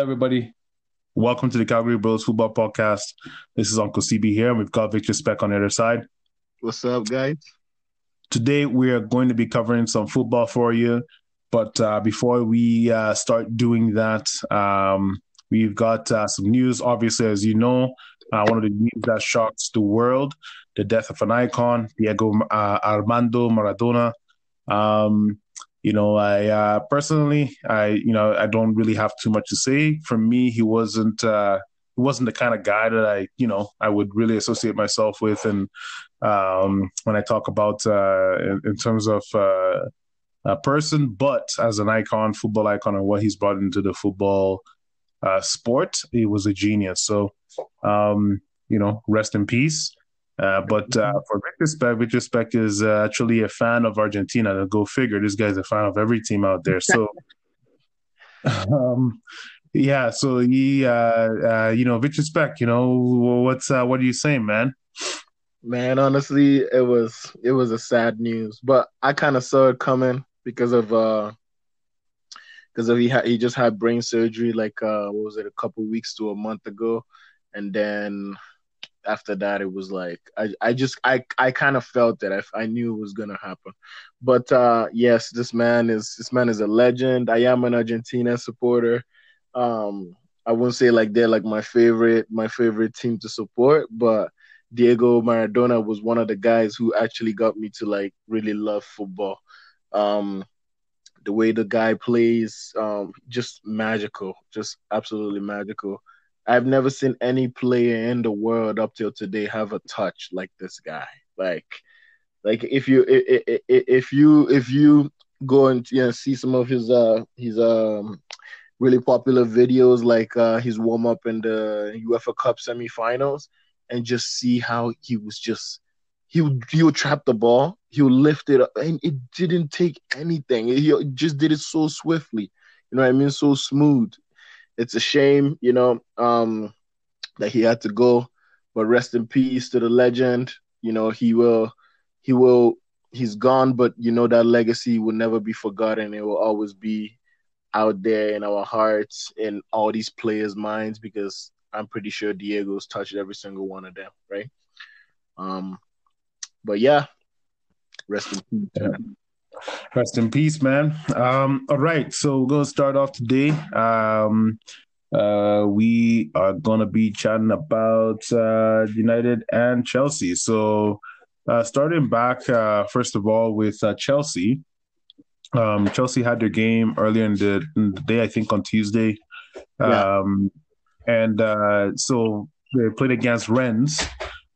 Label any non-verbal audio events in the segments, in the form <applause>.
everybody. Welcome to the Calgary Bros Football Podcast. This is Uncle CB here, and we've got Victor Speck on the other side. What's up, guys? Today, we are going to be covering some football for you. But uh, before we uh, start doing that, um, we've got uh, some news. Obviously, as you know, uh, one of the news that shocks the world the death of an icon, Diego uh, Armando Maradona. Um, you know, I uh, personally, I you know, I don't really have too much to say. For me, he wasn't uh, he wasn't the kind of guy that I you know I would really associate myself with. And um, when I talk about uh, in, in terms of uh, a person, but as an icon, football icon, and what he's brought into the football uh, sport, he was a genius. So, um, you know, rest in peace. Uh, but uh, for Victor Speck, is uh, actually a fan of Argentina. Go figure. This guy's a fan of every team out there. So, <laughs> um, yeah. So he, uh, uh, you know, Victor You know, what's uh, what are you saying, man? Man, honestly, it was it was a sad news, but I kind of saw it coming because of uh because of he had he just had brain surgery like uh what was it a couple weeks to a month ago, and then after that it was like I, I just I, I kind of felt that I, I knew it was gonna happen, but uh, yes, this man is this man is a legend. I am an Argentina supporter. Um, I wouldn't say like they're like my favorite my favorite team to support, but Diego Maradona was one of the guys who actually got me to like really love football. Um, the way the guy plays, um, just magical, just absolutely magical. I've never seen any player in the world up till today have a touch like this guy. Like, like if you if, you if you go and you know, see some of his uh his um really popular videos like uh his warm up in the UEFA Cup semifinals and just see how he was just he would he would trap the ball, he would lift it up, and it didn't take anything. He just did it so swiftly. You know what I mean? So smooth it's a shame, you know, um, that he had to go. But rest in peace to the legend. You know, he will, he will, he's gone, but you know that legacy will never be forgotten. It will always be out there in our hearts, and all these players' minds, because I'm pretty sure Diego's touched every single one of them, right? Um, but yeah, rest in peace. Yeah. Rest in peace, man. Um, all right, so we're gonna start off today. Um, uh, we are gonna be chatting about uh, United and Chelsea. So, uh, starting back, uh, first of all, with uh, Chelsea. Um, Chelsea had their game earlier in the, in the day, I think on Tuesday. Um, yeah. and uh, so they played against Rennes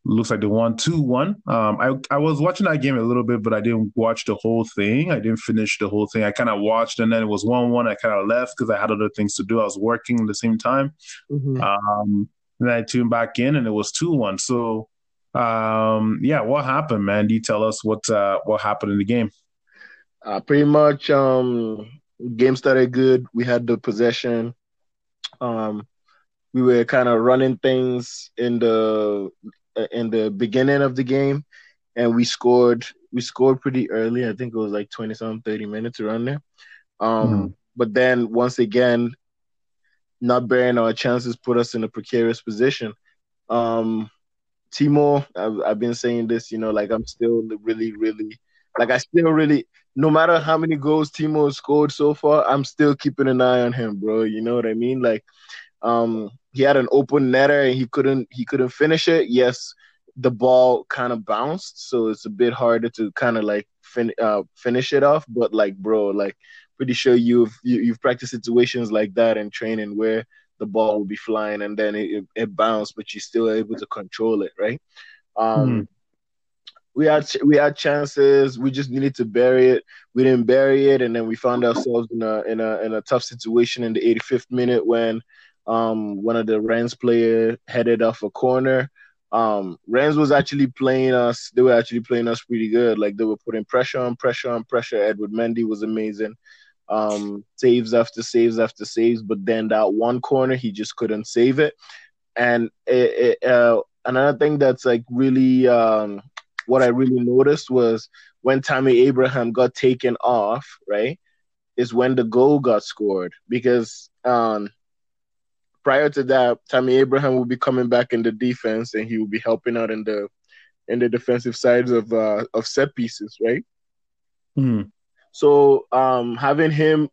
looks like they won 2 1. Um, I, I was watching that game a little bit, but I didn't watch the whole thing. I didn't finish the whole thing. I kind of watched and then it was 1 1. I kind of left because I had other things to do. I was working at the same time. Mm-hmm. Um, then I tuned back in and it was 2 1. So, um, yeah, what happened, man? Do you tell us what, uh, what happened in the game? Uh, pretty much, um, game started good. We had the possession. Um, we were kind of running things in the in the beginning of the game, and we scored. We scored pretty early. I think it was like twenty something, thirty minutes around there. Um, mm-hmm. But then once again, not bearing our chances put us in a precarious position. Um, Timo, I've, I've been saying this. You know, like I'm still really, really, like I still really. No matter how many goals Timo has scored so far, I'm still keeping an eye on him, bro. You know what I mean? Like, um, he had an open netter and he couldn't he couldn't finish it. Yes, the ball kind of bounced, so it's a bit harder to kind of like fin- uh, finish it off. But like, bro, like pretty sure you've you, have you have practiced situations like that in training where the ball will be flying and then it, it, it bounced, but you're still able to control it, right? Um, mm. We had we had chances. We just needed to bury it. We didn't bury it, and then we found ourselves in a in a in a tough situation in the 85th minute when um, one of the Rennes player headed off a corner. Um, Rennes was actually playing us. They were actually playing us pretty good. Like they were putting pressure on pressure on pressure. Edward Mendy was amazing. Um, saves after saves after saves, but then that one corner he just couldn't save it. And it, it, uh, another thing that's like really um, what I really noticed was when Tommy Abraham got taken off, right, is when the goal got scored because um, prior to that, Tammy Abraham will be coming back in the defense, and he will be helping out in the in the defensive sides of uh, of set pieces, right? Mm. So um, having him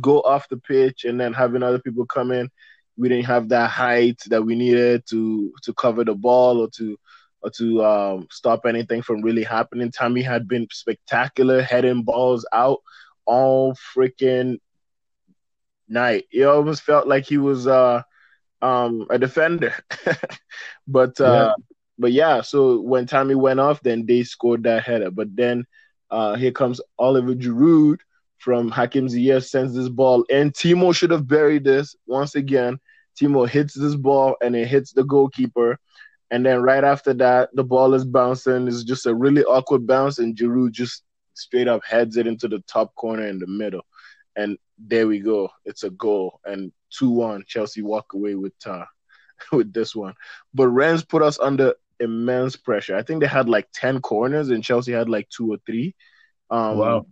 go off the pitch and then having other people come in, we didn't have that height that we needed to to cover the ball or to or to um, stop anything from really happening. Tommy had been spectacular, heading balls out all freaking night. It almost felt like he was uh, um, a defender, <laughs> but uh, yeah. but yeah. So when Tommy went off, then they scored that header. But then uh, here comes Oliver Giroud from Hakim Ziyech sends this ball, and Timo should have buried this once again. Timo hits this ball and it hits the goalkeeper. And then right after that, the ball is bouncing. It's just a really awkward bounce, and Giroud just straight up heads it into the top corner in the middle. And there we go. It's a goal. And 2 1, Chelsea walk away with uh, <laughs> with this one. But Rennes put us under immense pressure. I think they had like 10 corners, and Chelsea had like two or three. Um, wow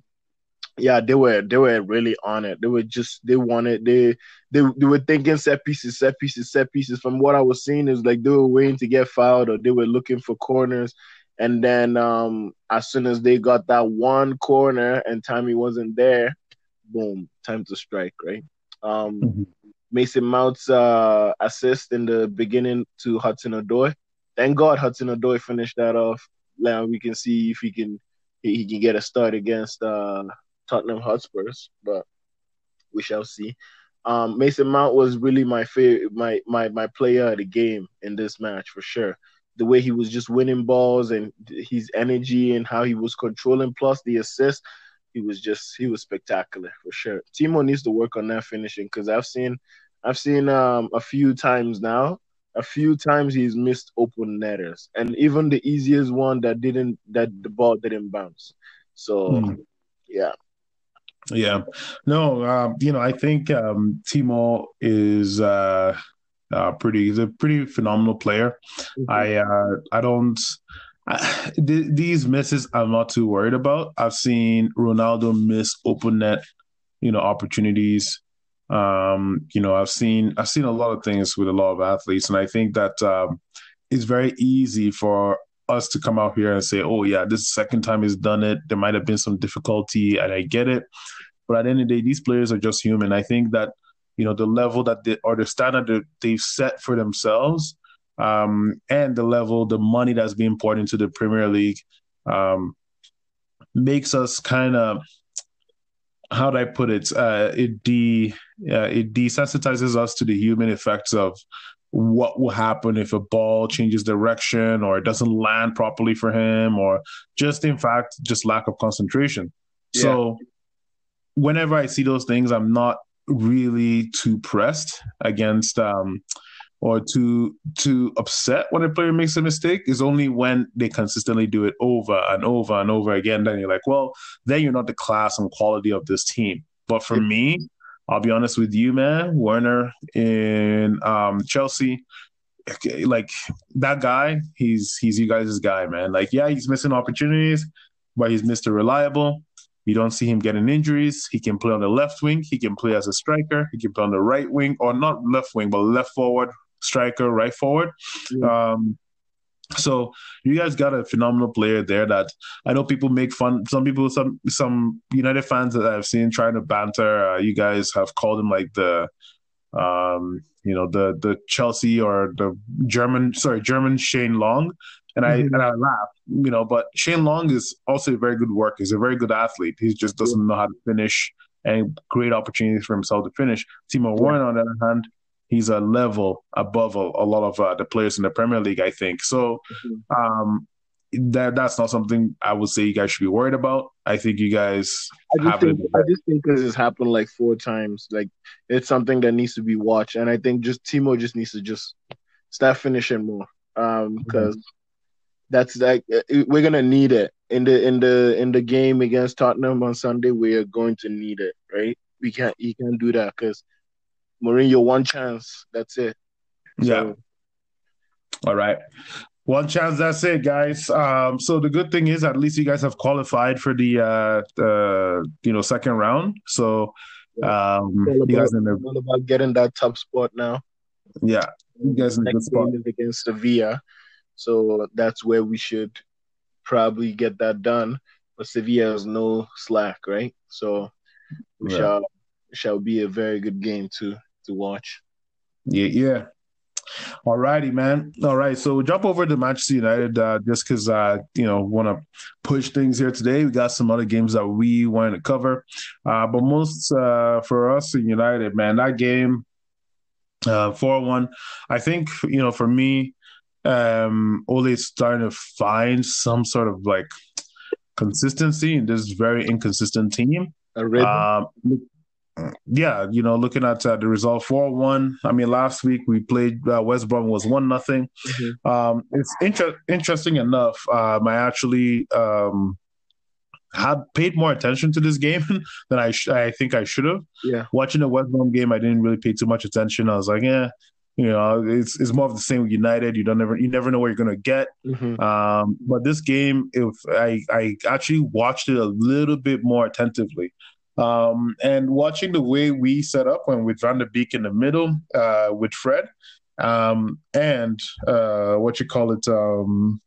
yeah, they were they were really on it. They were just they wanted they they they were thinking set pieces, set pieces, set pieces. From what I was seeing is like they were waiting to get fouled or they were looking for corners. And then um as soon as they got that one corner and Tommy wasn't there, boom, time to strike, right? Um mm-hmm. Mason Mount's uh assist in the beginning to Hudson Odoi. Thank God Hudson Odoi finished that off. Now we can see if he can he, he can get a start against uh Tottenham Hotspurs, but we shall see. Um, Mason Mount was really my favorite, my my my player of the game in this match for sure. The way he was just winning balls and his energy and how he was controlling, plus the assist, he was just he was spectacular for sure. Timo needs to work on that finishing because I've seen I've seen um, a few times now. A few times he's missed open netters, and even the easiest one that didn't that the ball didn't bounce. So, mm. yeah, yeah, no, uh, you know, I think um, Timo is uh, uh, pretty. He's a pretty phenomenal player. Mm-hmm. I uh, I don't. <sighs> Th- these misses, I'm not too worried about. I've seen Ronaldo miss open net, you know, opportunities. Um, you know, I've seen I've seen a lot of things with a lot of athletes, and I think that um, it's very easy for us to come out here and say, "Oh yeah, this second time he's done it. There might have been some difficulty, and I get it." But at the end of the day, these players are just human. I think that you know the level that they or the standard that they've set for themselves, um, and the level, the money that's being poured into the Premier League, um, makes us kind of how do I put it? Uh, it de uh, it desensitizes us to the human effects of what will happen if a ball changes direction or it doesn't land properly for him or just in fact just lack of concentration yeah. so whenever i see those things i'm not really too pressed against um or too too upset when a player makes a mistake is only when they consistently do it over and over and over again then you're like well then you're not the class and quality of this team but for me I'll be honest with you, man. Werner in um, Chelsea, like that guy, he's he's you guys' guy, man. Like, yeah, he's missing opportunities, but he's Mr. Reliable. You don't see him getting injuries. He can play on the left wing. He can play as a striker. He can play on the right wing, or not left wing, but left forward striker, right forward. Yeah. Um, so you guys got a phenomenal player there that I know people make fun. Some people, some some United fans that I've seen trying to banter. Uh, you guys have called him like the, um, you know, the the Chelsea or the German, sorry, German Shane Long, and I mm-hmm. and I laugh, you know. But Shane Long is also a very good worker. He's a very good athlete. He just doesn't know how to finish and great opportunities for himself to finish. Timo Werner, on the other hand, he's a level above a, a lot of uh, the players in the Premier League, I think. So mm-hmm. um, that that's not something I would say you guys should be worried about. I think you guys I just think, I just think this has happened like four times. Like it's something that needs to be watched, and I think just Timo just needs to just start finishing more um, because mm-hmm. that's like uh, we're gonna need it in the in the in the game against Tottenham on Sunday. We are going to need it, right? We can't you can't do that because Mourinho one chance. That's it. So, yeah. All right. One chance. That's it, guys. Um, so the good thing is, at least you guys have qualified for the uh, the you know second round. So um, about, you guys in the all about getting that top spot now. Yeah, you guys in a good spot. against Sevilla, so that's where we should probably get that done. But Sevilla has no slack, right? So we right. shall shall be a very good game to to watch. Yeah, yeah. All righty, man. All right, so we'll jump over to Manchester United uh, just because uh, you know want to push things here today. We got some other games that we wanted to cover, uh, but most uh, for us in United, man, that game uh, four one. I think you know for me, um, Ole is starting to find some sort of like consistency in this very inconsistent team. A Um, yeah, you know, looking at uh, the result four one. I mean, last week we played uh, West Brom was one nothing. Mm-hmm. Um, it's inter- interesting enough. Um, I actually um, had paid more attention to this game <laughs> than I sh- I think I should have. Yeah, watching the West Brom game, I didn't really pay too much attention. I was like, yeah, you know, it's it's more of the same with United. You don't never you never know what you're gonna get. Mm-hmm. Um, but this game, if I I actually watched it a little bit more attentively. Um, and watching the way we set up when with Van der Beek in the middle, uh, with Fred, um, and uh, what you call it, um,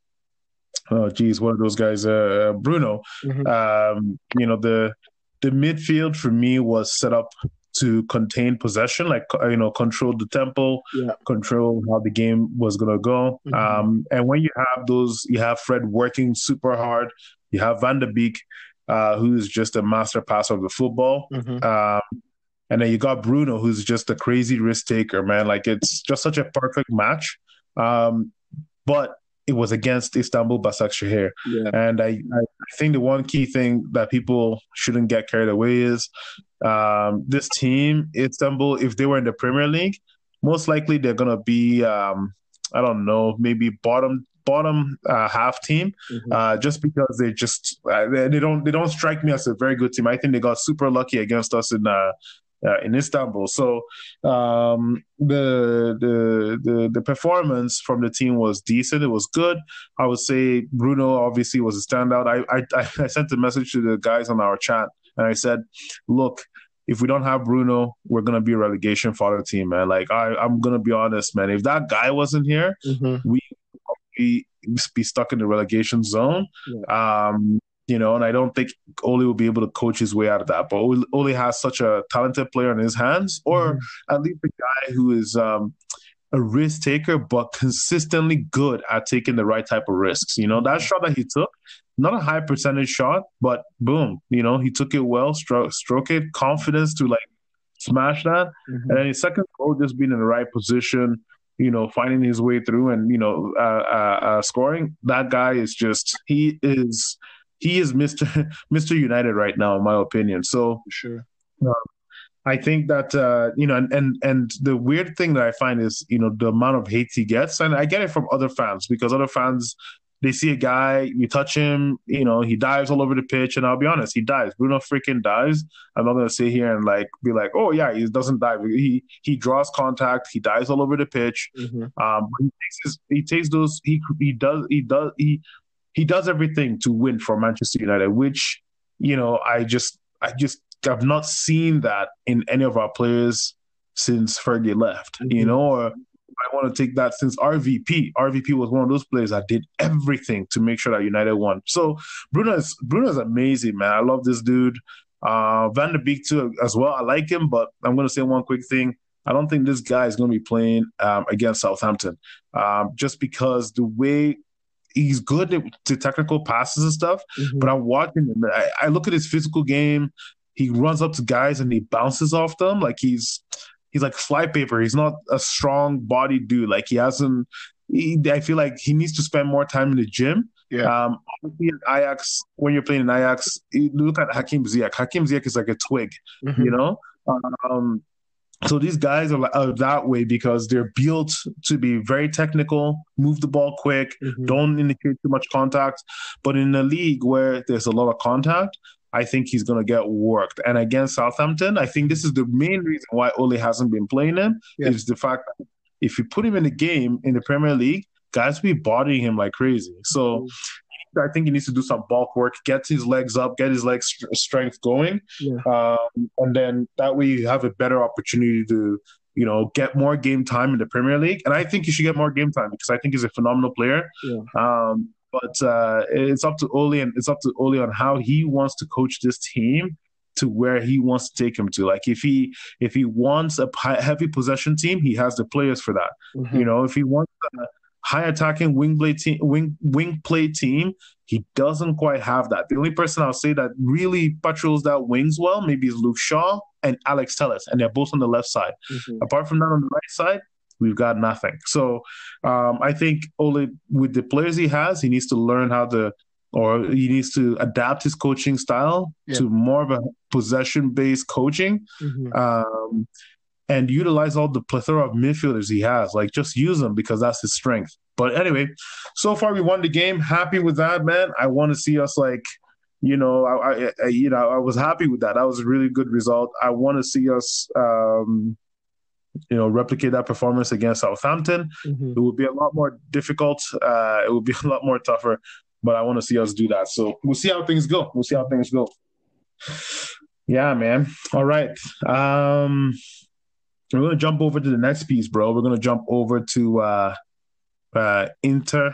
oh geez, one of those guys, uh, Bruno. Mm-hmm. Um, you know the the midfield for me was set up to contain possession, like you know, control the tempo, yeah. control how the game was gonna go. Mm-hmm. Um, and when you have those, you have Fred working super hard. You have Van der Beek uh, who's just a master passer of the football. Mm-hmm. Um, and then you got Bruno, who's just a crazy risk taker, man. Like it's just such a perfect match. Um, but it was against Istanbul Basaksehir. Yeah. And I, I think the one key thing that people shouldn't get carried away is um, this team, Istanbul, if they were in the Premier League, most likely they're going to be, um, I don't know, maybe bottom bottom uh, half team, mm-hmm. uh, just because they just uh, they, don't they don't strike me as a very good team. I think they got super lucky against us in uh, uh, in Istanbul. So um, the, the the the performance from the team was decent. It was good. I would say Bruno obviously was a standout. I I, I <laughs> sent a message to the guys on our chat and I said, look. If we don't have Bruno, we're gonna be a relegation fodder team, man. Like I, I'm gonna be honest, man. If that guy wasn't here, mm-hmm. we be be stuck in the relegation zone. Yeah. Um, you know, and I don't think Ole will be able to coach his way out of that. But Ole has such a talented player in his hands, or mm-hmm. at least a guy who is um, a risk taker, but consistently good at taking the right type of risks. You know, that shot that he took, not a high percentage shot, but boom, you know, he took it well, stroke, stroke it, confidence to like smash that. Mm-hmm. And then his second goal, just being in the right position, you know, finding his way through and you know, uh, uh, uh, scoring. That guy is just he is he is Mister <laughs> Mister United right now, in my opinion. So sure. Um, I think that uh, you know, and, and and the weird thing that I find is you know the amount of hate he gets, and I get it from other fans because other fans they see a guy, you touch him, you know, he dives all over the pitch, and I'll be honest, he dives. Bruno freaking dives. I'm not gonna sit here and like be like, oh yeah, he doesn't dive. He he draws contact, he dives all over the pitch. Mm-hmm. Um, he takes his, he takes those, he he does he does he he does everything to win for Manchester United, which you know I just I just have not seen that in any of our players since Fergie left. Mm-hmm. You know, or I want to take that since RVP. RVP was one of those players that did everything to make sure that United won. So Bruno is Bruno is amazing, man. I love this dude. Uh, Van der Beek too as well. I like him, but I'm going to say one quick thing. I don't think this guy is going to be playing um, against Southampton, um, just because the way he's good at the technical passes and stuff. Mm-hmm. But I'm watching him. I, I look at his physical game. He runs up to guys and he bounces off them like he's he's like flypaper. He's not a strong body dude. Like he hasn't. He, I feel like he needs to spend more time in the gym. Yeah. Um, obviously in Ajax, when you're playing in Ajax, look at Hakim Ziyech. Hakim Ziyech is like a twig, mm-hmm. you know. Um, so these guys are, are, that way because they're built to be very technical, move the ball quick, mm-hmm. don't indicate too much contact. But in a league where there's a lot of contact, I think he's going to get worked. And against Southampton, I think this is the main reason why Ole hasn't been playing him yeah. is the fact that if you put him in the game in the Premier League, guys will be bodying him like crazy. So I think he needs to do some bulk work, get his legs up, get his legs strength going, yeah. um, and then that way you have a better opportunity to you know, get more game time in the Premier League. And I think he should get more game time because I think he's a phenomenal player. Yeah. Um, but uh, it's up to Ole and it's up to Ole on how he wants to coach this team to where he wants to take him to. Like if he if he wants a heavy possession team, he has the players for that. Mm-hmm. You know, if he wants a high attacking wing play team, wing wing play team, he doesn't quite have that. The only person I'll say that really patrols that wings well maybe is Luke Shaw and Alex Telles, and they're both on the left side. Mhm. Apart from that, on the right side, we've got nothing. So um, I think Ole, with the players he has, he needs to learn how to, or he needs to adapt his coaching style Yeah. to more of a possession based coaching Mhm. um, and utilize all the plethora of midfielders he has. Like just use them because that's his strength. But anyway, so far we won the game. Happy with that, man. I want to see us like, you know, I, I, I you know I was happy with that. That was a really good result. I want to see us, um, you know, replicate that performance against Southampton. Mhm. It would be a lot more difficult. Uh, it would be <laughs> a lot more tougher. But I want to see us do that. So we'll see how things go. We'll see how things go. Yeah, man. All right. Um, we're gonna jump over to the next piece, bro. We're gonna jump over to uh, uh, Inter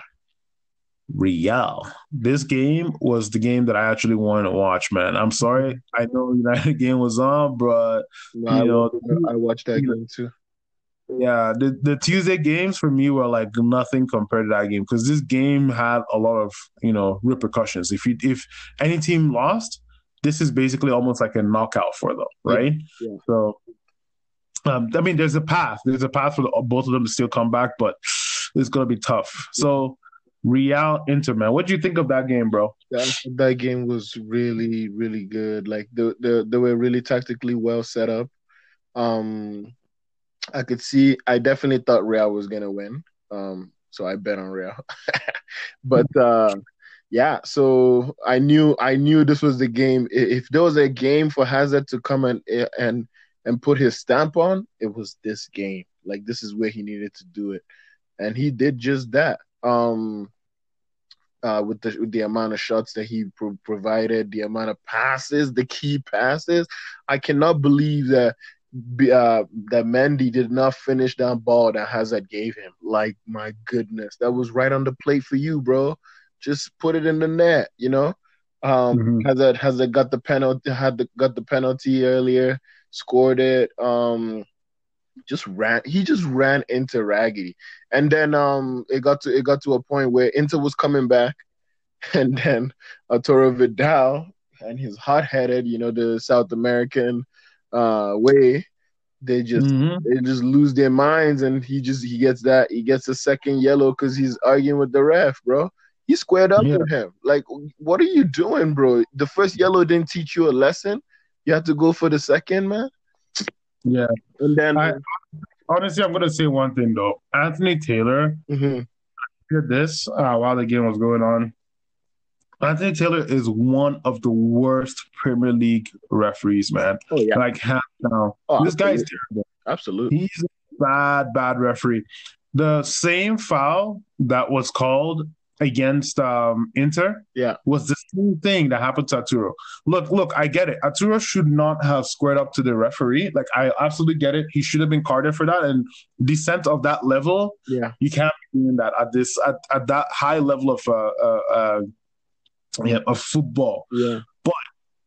Real. This game was the game that I actually wanted to watch, man. I'm sorry. I know <laughs> United game was on, but No, you I, know, I watched that game too. yeah, the the Tuesday games for me were like nothing compared to that game because this game had a lot of you know repercussions. If you if any team lost, this is basically almost like a knockout for them, right? Yeah. So, um, I mean, there's a path. There's a path for the, both of them to still come back, but it's gonna be tough. So, Real Inter, man, what do you think of that game, bro? That, that game was really, really good. Like they, they, they were really tactically well set up. Um, I could see. I definitely thought Real was gonna win. Um, so I bet on Real. <laughs> but uh, yeah, so I knew I knew this was the game. If there was a game for Hazard to come and and and put his stamp on, it was this game. Like this is where he needed to do it, and he did just that. Um, uh, with the with the amount of shots that he pro- provided, the amount of passes, the key passes. I cannot believe that uh, that Mandy did not finish that ball that Hazard gave him. Like my goodness, that was right on the plate for you, bro. Just put it in the net, you know. Um, Mhm. Hazard Hazard got the penalty, had the got the penalty earlier, scored it. Um, just ran. He just ran into Raggedy, and then um, it got to it got to a point where Inter was coming back, <laughs> and then Arturo Vidal and his hot headed, you know, the South American uh way, they just Mhm. they just lose their minds, and he just he gets that he gets a second yellow because he's arguing with the ref, bro. He squared up Yeah. with him. Like, what are you doing, bro? The first yellow didn't teach you a lesson. You have to go for the second, man. Yeah. And then, I- Honestly, I'm gonna say one thing though. Anthony Taylor Mhm. did this uh, while the game was going on. Anthony Taylor is one of the worst Premier League referees, man. oh yeah, Like hands down. Oh, this guy is terrible. absolutely. He's a bad, bad referee. The same foul that was called against um, Inter Yeah. was the same thing that happened to Arturo. Look, look, I get it. Arturo should not have squared up to the referee. Like, I absolutely get it. He should have been carded for that. And dissent of that level, Yeah, you can't be doing that at this at, at that high level of uh, uh, uh, yeah, of football. yeah. But.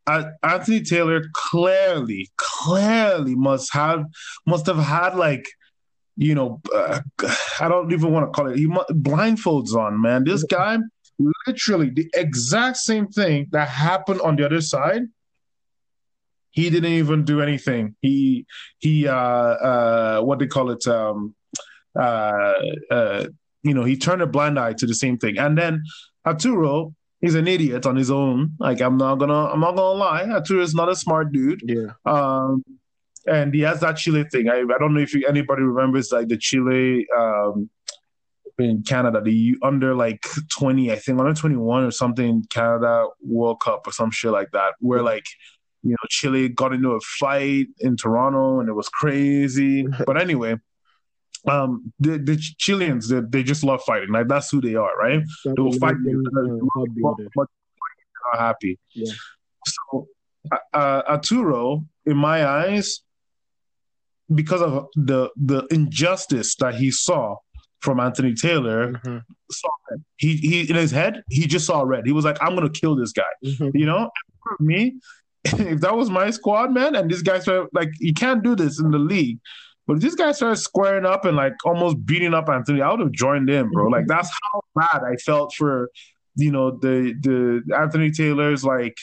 Uh, Anthony Taylor clearly, clearly must have must have had like, you know, uh, I don't even want to call it. He blindfolds on, man. This guy, literally the exact same thing that happened on the other side. He didn't even do anything. He he uh uh what do they call it um uh uh you know he turned a blind eye to the same thing, and then Arturo he's an idiot on his own. Like I'm not gonna I'm not gonna lie. Arturo is not a smart dude. Yeah, Um, and he has that Chile thing. I, I don't know if you, anybody remembers like the Chile um, in Canada, the under like 20, I think under 21 or something, Canada World Cup or some shit like that, where like, you know, Chile got into a fight in Toronto and it was crazy. But anyway, um, the, the Chileans, they, they just love fighting. Like that's who they are, right? They will fight you. Uh, hot-blooded. But not happy. Yeah. So uh, uh, Arturo, in my eyes, because of the the injustice that he saw from Anthony Taylor, mm-hmm. saw red. He he in his head he just saw red. He was like, "I'm gonna kill this guy." Mm-hmm. You know, <laughs> me, <laughs> if that was my squad, man, and this guy started like, you can't do this in the league. But if this guy started squaring up and like almost beating up Anthony, I would have joined in, bro. Like that's how bad I felt for, you know, the the Anthony Taylor's like,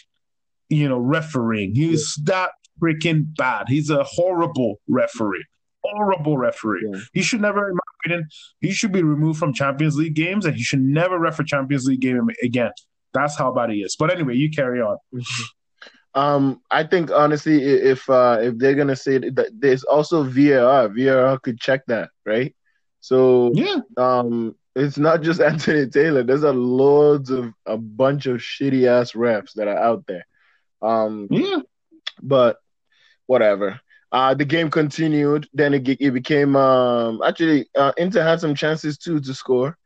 you know, refereeing. He's that freaking bad. He's a horrible referee. Horrible referee. Yeah. He should never, in my opinion, he should be removed from Champions League games and he should never refer Champions League game again. That's how bad he is. But anyway, you carry on. Mm-hmm. Um, I think honestly, if uh, if they're gonna say that there's also VAR, VAR could check that, right? So yeah, um, it's not just <laughs> Anthony Taylor. There's a loads of a bunch of shitty ass refs that are out there. Um, yeah, but whatever. Uh, the game continued. Then it, it became um, actually uh, Inter had some chances too to score.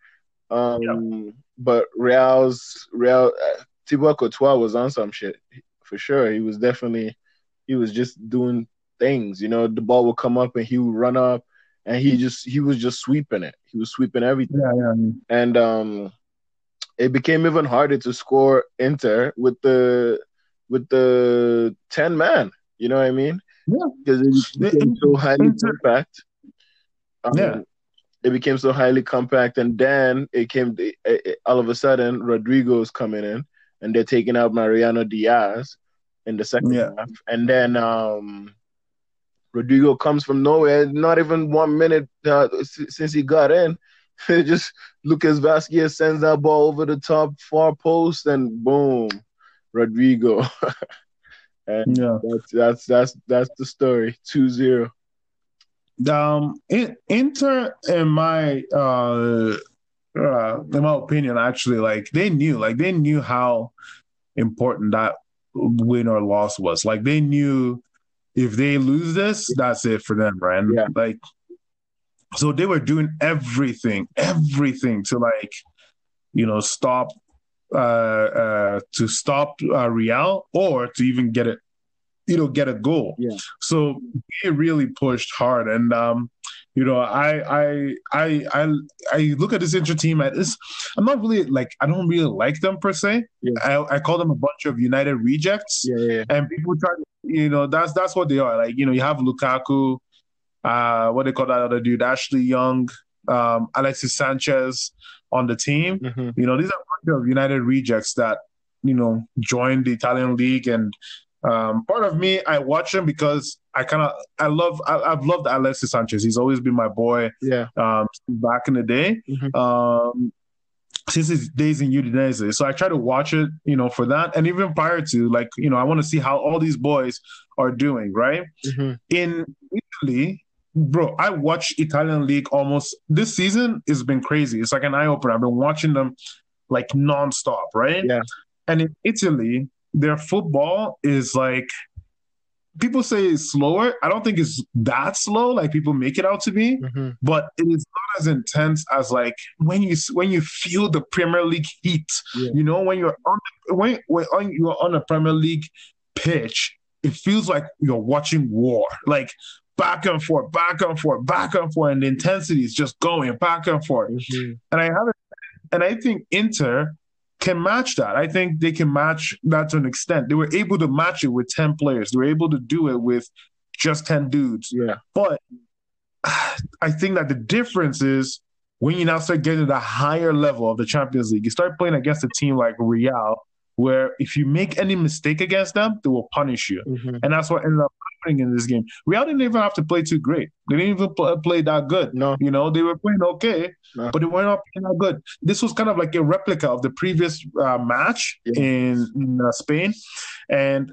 Um, yeah. but Real's Real uh, Thibaut Courtois was on some shit for sure. He was definitely he was just doing things. You know, the ball would come up and he would run up and he just he was just sweeping it. He was sweeping everything. Yeah, yeah. And um it became even harder to score Inter with the with the ten man. You know what I mean? Yeah. Because it became so highly compact. Um, yeah. It became so highly compact, and then it came. It, it, all of a sudden, Rodrygo's coming in, and they're taking out Mariano Diaz in the second yeah. half. And then um, Rodrygo comes from nowhere, not even one minute uh, since he got in. <laughs> just Lucas Vasquez sends that ball over the top far post, and boom, Rodrygo. <laughs> and yeah. that's that's that's that's the story. 2-0. Um, in, Inter, in my uh, uh, in my opinion, actually, like they knew, like they knew how important that win or loss was. Like they knew if they lose this, that's it for them, right? Yeah. Like, so they were doing everything, everything to like, you know, stop, uh, uh, to stop uh, Real or to even get it, you know, get a goal. Yeah. So they really pushed hard, and um, you know, I I I I I look at this Inter team at this. I'm not really like I don't really like them per se. Yeah. I, I call them a bunch of United rejects. Yeah, yeah. And people try to, you know, that's that's what they are. Like, you know, you have Lukaku, uh, what they call that other dude, Ashley Young, um, Alexis Sanchez on the team. Mm-hmm. You know, these are of United rejects that, you know, joined the Italian league and um, part of me, I watch him because I kind of I love I, have loved Alexis Sanchez. He's always been my boy. Yeah. Um, back in the day. Mm-hmm. Um, since his days in Udinese. So I try to watch it, you know, for that. And even prior to, like, you know, I want to see how all these boys are doing, right? Mm-hmm. In Italy, bro, I watch Italian league almost this season has been crazy. It's like an eye opener. I've been watching them like nonstop, right? Yeah. And in Italy, their football is like people say it's slower. I don't think it's that slow, like people make it out to be, mm-hmm. but it is not as intense as like when you when you feel the Premier League heat. Yeah. You know, when you're on when when on, you're on a Premier League pitch, it feels like you're watching war, like back and forth, back and forth, back and forth, and the intensity is just going back and forth. Mm-hmm. And I haven't, and I think Inter can match that. I think they can match that to an extent. They were able to match it with 10 players. They were able to do it with just 10 dudes. Yeah. But <sighs> I think that the difference is when you now start getting to the higher level of the Champions League, you start playing against a team like Real, where if you make any mistake against them, they will punish you. Mm-hmm. And that's what ended up happening in this game. Real didn't even have to play too great. They didn't even play, play that good. No. You know, they were playing okay, no. but they weren't playing that good. This was kind of like a replica of the previous uh, match yeah. in, in uh, Spain. And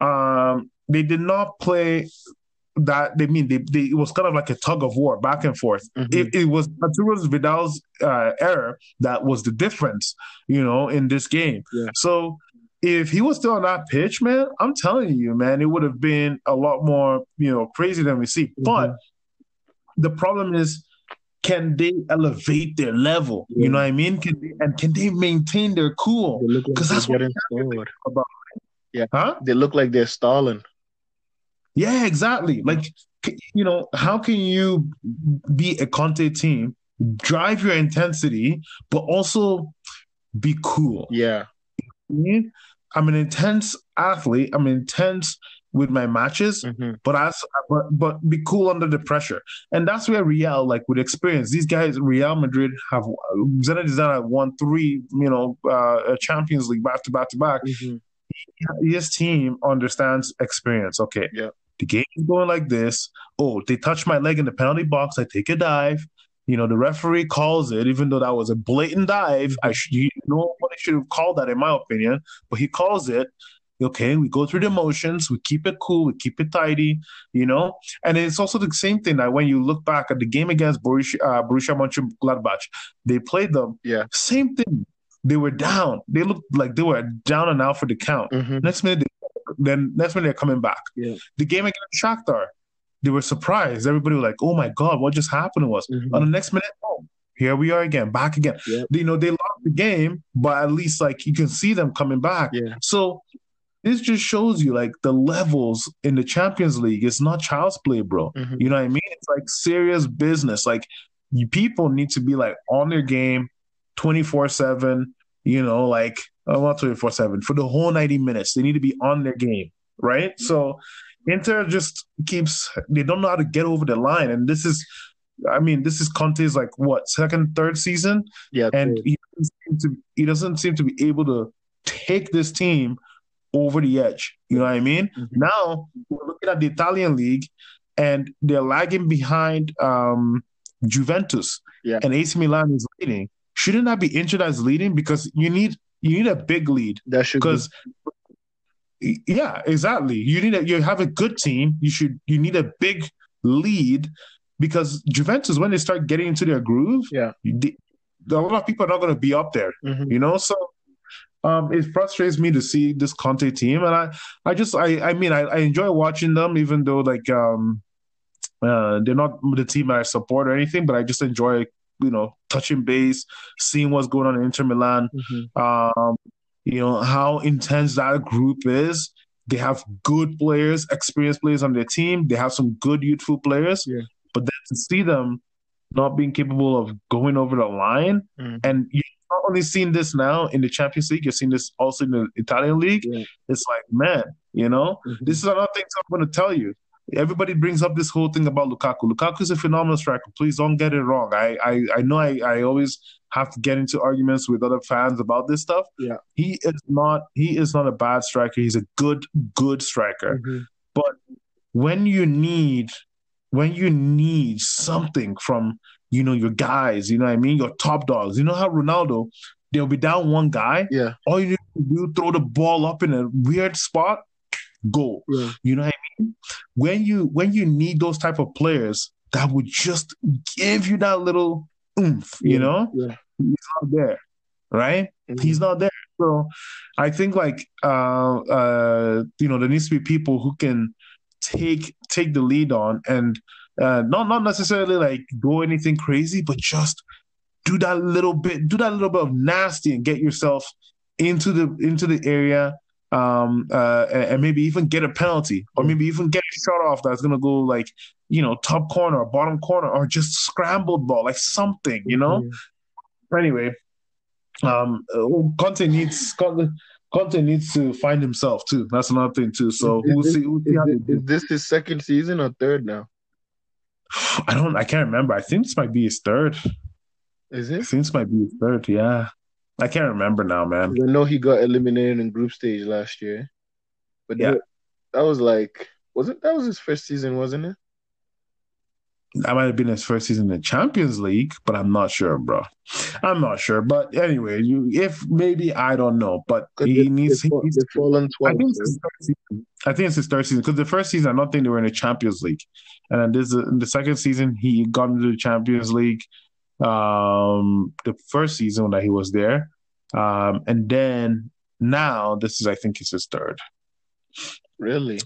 um, they did not play that they mean they, they, it was kind of like a tug of war back and forth. Mm-hmm. It, it, was Arturo Vidal's uh, error that was the difference, you know, in this game. Yeah. So if he was still on that pitch, man, I'm telling you, man, it would have been a lot more, you know, crazy than we see. Mm-hmm. But the problem is, can they elevate their level? Yeah. You know what I mean? Can they, and can they maintain their cool? Because that's what about. Yeah, huh? They look like they're stalling. Yeah, exactly. Like you know, how can you be a Conte team, drive your intensity, but also be cool? Yeah. I'm an intense athlete. I'm intense with my matches, mm-hmm. but as but but be cool under the pressure, and that's where Real, like with experience, these guys, Real Madrid have Zinedine Zidane won three, you know, uh, Champions League back to back to back. Mm-hmm. His team understands experience. Okay, yeah, the game is going like this. Oh, they touch my leg in the penalty box. I take a dive. You know, the referee calls it, even though that was a blatant dive. I should, you know, what I should have called that, in my opinion. But he calls it. Okay, we go through the motions, we keep it cool, we keep it tidy, you know. And it's also the same thing that when you look back at the game against Borussia, uh, Borussia Mönchengladbach, they played them. Yeah, same thing. They were down. They looked like they were down and out for the count. Mm-hmm. Next minute, they, then next minute they're coming back. Yeah. The game against Shakhtar, they were surprised. Everybody was like, "Oh my god, what just happened to us?" Mm-hmm. On the next minute, oh, here we are again, back again. Yep. You know, they lost the game, but at least like you can see them coming back. Yeah. So this just shows you like the levels in the Champions League. It's not child's play, bro. Mm-hmm. You know what I mean? It's like serious business. Like you, people need to be like on their game, twenty four seven. You know, like twenty four seven for the whole ninety minutes. They need to be on their game, right? So Inter just keeps they don't know how to get over the line, and this is, I mean, this is Conte's like what second, third season, yeah, and he doesn't, seem to, he doesn't seem to be able to take this team over the edge. You know what I mean? Mm-hmm. Now we're looking at the Italian league, and they're lagging behind um, Juventus, yeah. and AC Milan is leading. Shouldn't that be Inter as leading because you need you need a big lead that should because yeah, exactly. You need a, you have a good team. You should you need a big lead because Juventus when they start getting into their groove, yeah, they, a lot of people are not going to be up there. Mm-hmm. You know, so um, it frustrates me to see this Conte team, and I I just I I mean I, I enjoy watching them even though like um uh they're not the team I support or anything, but I just enjoy you know touching base, seeing what's going on in Inter Milan. Mm-hmm. Um, you know how intense that group is. They have good players, experienced players on their team. They have some good youthful players, yeah. but then to see them not being capable of going over the line, mm-hmm. and you not only seeing this now in the Champions League, you're seeing this also in the Italian league. Yeah. It's like, man, you know, mm-hmm. this is another thing I'm going to tell you. Everybody brings up this whole thing about Lukaku. Lukaku is a phenomenal striker. Please don't get it wrong. I I, I know I, I always have to get into arguments with other fans about this stuff. Yeah. He is not he is not a bad striker. He's a good, good striker. Mm-hmm. But when you need when you need something from you know your guys, you know what I mean, your top dogs. You know how Ronaldo, they'll be down one guy. Yeah. All you need to do, throw the ball up in a weird spot, goal. Yeah. You know what I mean? When you when you need those type of players that would just give you that little oomph, you yeah. know, yeah. he's not there, right? Mm-hmm. He's not there. So I think like uh uh you know there needs to be people who can take take the lead on and uh, not not necessarily like go anything crazy, but just do that little bit, do that little bit of nasty and get yourself into the into the area, um, uh, and maybe even get a penalty, or maybe even get a shot off that's gonna go like you know top corner or bottom corner, or just scrambled ball, like something, you know. Mm-hmm. Anyway, um, Conte needs Conte, Conte needs to find himself too. That's another thing too. So is we'll this, see. We'll see is, this, is this his second season or third now? I don't. I can't remember. I think this might be his third. Is it? I think this might be his third. Yeah, I can't remember now, man. I know he got eliminated in group stage last year, but yeah, that, that was like, was it? That was his first season, wasn't it? That might have been his first season in the Champions League, but I'm not sure, bro. I'm not sure. But anyway, you, if maybe I don't know, but he they, needs. They, fall, he's, fallen 12, I think it's his third season. I think it's his third season because the first season I don't think they were in the Champions League, and then this in the second season he got into the Champions League. Um, the first season that he was there, um, and then now this is I think it's his third. Really?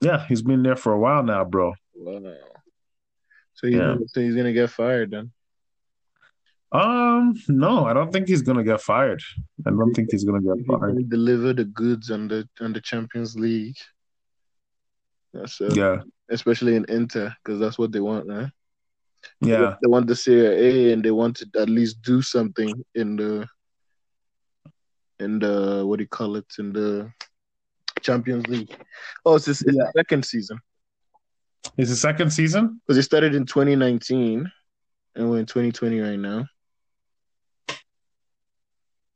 Yeah, he's been there for a while now, bro. Wow. So he's, Yeah. gonna, so he's gonna get fired then. Um, no, I don't think he's gonna get fired. I don't think he's gonna get fired. gonna deliver the goods on the on the Champions League. That's a Yeah, especially in Inter, because that's what they want, right? Yeah, they want the Serie A, and they want to at least do something in the in the what do you call it in the Champions League. Oh, it's, it's yeah. the second season. It's the second season because it started in 2019, and we're in 2020 right now.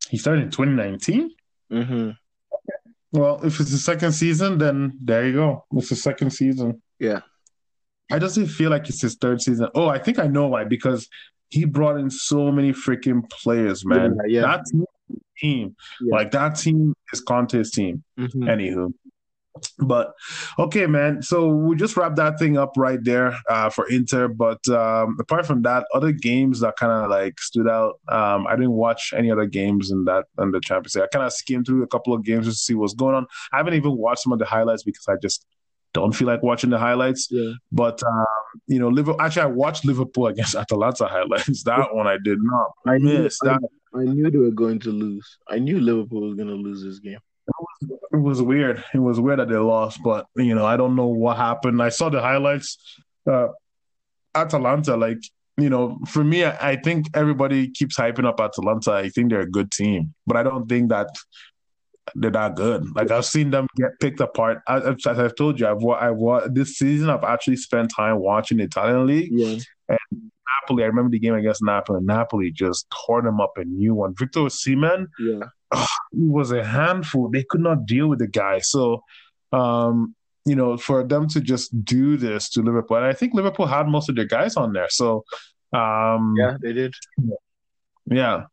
He started in 2019. Mm-hmm. Well, if it's the second season, then there you go. It's the second season. Yeah. I doesn't feel like it's his third season. Oh, I think I know why. Because he brought in so many freaking players, man. Yeah, yeah. That team, yeah. like that team is Conte's team. Mm-hmm. Anywho, but okay, man. So we just wrap that thing up right there uh, for Inter. But um, apart from that, other games that kind of like stood out. Um, I didn't watch any other games in that in the Champions League. I kind of skimmed through a couple of games just to see what's going on. I haven't even watched some of the highlights because I just don't feel like watching the highlights. Yeah. But um, you know, Liverpool. Actually, I watched Liverpool <laughs> against Atalanta highlights. That one I did not. I miss that. I, I knew they were going to lose. I knew Liverpool was going to lose this game it was weird. It was weird that they lost, but you know, I don't know what happened. I saw the highlights. Uh, Atalanta, like you know, for me, I, I think everybody keeps hyping up Atalanta. I think they're a good team, but I don't think that they're not good. Like I've seen them get picked apart. As, as I've told you, I've I this season. I've actually spent time watching the Italian league. Yeah. And Napoli, I remember the game against Napoli. Napoli just tore them up a new one. Victor Osimhen, yeah, oh, he was a handful. They could not deal with the guy. So, um, you know, for them to just do this to Liverpool, and I think Liverpool had most of their guys on there. So, um, yeah, they did. Yeah.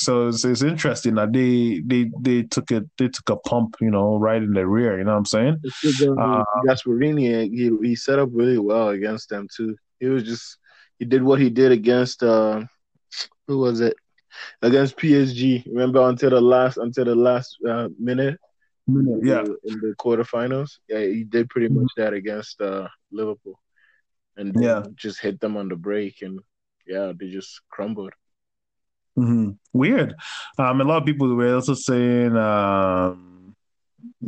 So it's, it's interesting that they they they took it they took a pump you know right in the rear you know what I'm saying. Uh, Gasperini he he set up really well against them too. He was just he did what he did against uh, who was it? Against PSG. Remember until the last until the last uh, minute. Minute, yeah. In the quarterfinals, yeah, he did pretty much that against uh, Liverpool, and yeah, just hit them on the break, and yeah, they just crumbled. Mm-hmm. Weird. Um, a lot of people were also saying, um,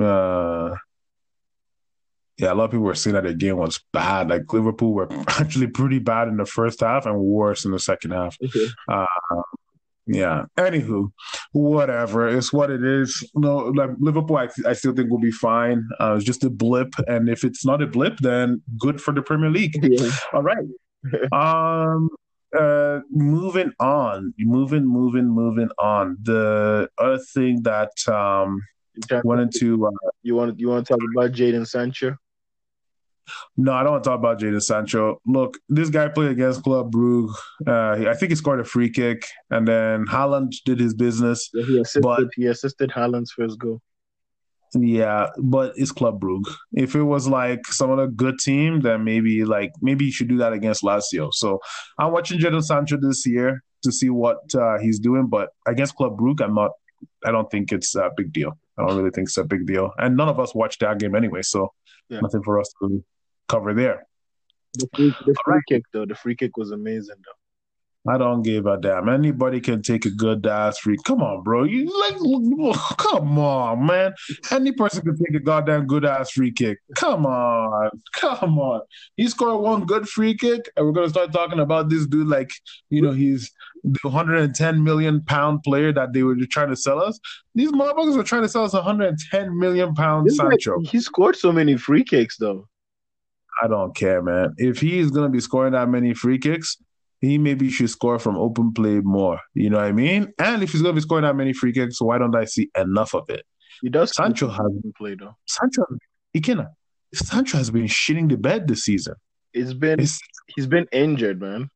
uh, yeah, a lot of people were saying that the game was bad. Like Liverpool were actually pretty bad in the first half and worse in the second half. Uh, yeah. Anywho, whatever. It's what it is. No, like Liverpool, I, I still think will be fine. Uh, it's just a blip, and if it's not a blip, then good for the Premier League. Yeah. All right. <laughs> um. Uh. Moving on. Moving. Moving. Moving on. The other thing that um wanted to Uh, you want you want to talk about Jadon Sancho? No, I don't want to talk about Jadon Sancho. Look, this guy played against Club Brugge. Uh, I think he scored a free kick, and then Haaland did his business. Yeah, he assisted. But, he assisted Haaland's first goal. Yeah, but it's Club Brugge. If it was like some other good team, then maybe like maybe you should do that against Lazio. So I'm watching Jadon Sancho this year to see what uh, he's doing, but against Club Brugge, I'm not. I don't think it's a big deal. I don't really think it's a big deal, and none of us watched that game anyway, so yeah. nothing for us to cover there. The free, the free right. kick, though, the free kick was amazing, though. I don't give a damn. Anybody can take a good ass free. Come on, bro. You like, come on, man. Any person can take a goddamn good ass free kick. Come on, come on. He scored one good free kick, and we're gonna start talking about this dude like, you know, he's the 110 million pound player that they were trying to sell us. These motherfuckers were trying to sell us 110 million pound Sancho. He scored so many free kicks, though. I don't care, man. If he's gonna be scoring that many free kicks, he maybe should score from open play more. You know what I mean? And if he's gonna be scoring that many free kicks, why don't I see enough of it? He does. Sancho has been played though. Sancho, he can. Sancho has been shitting the bed this season. It's been it's, he's been injured, man.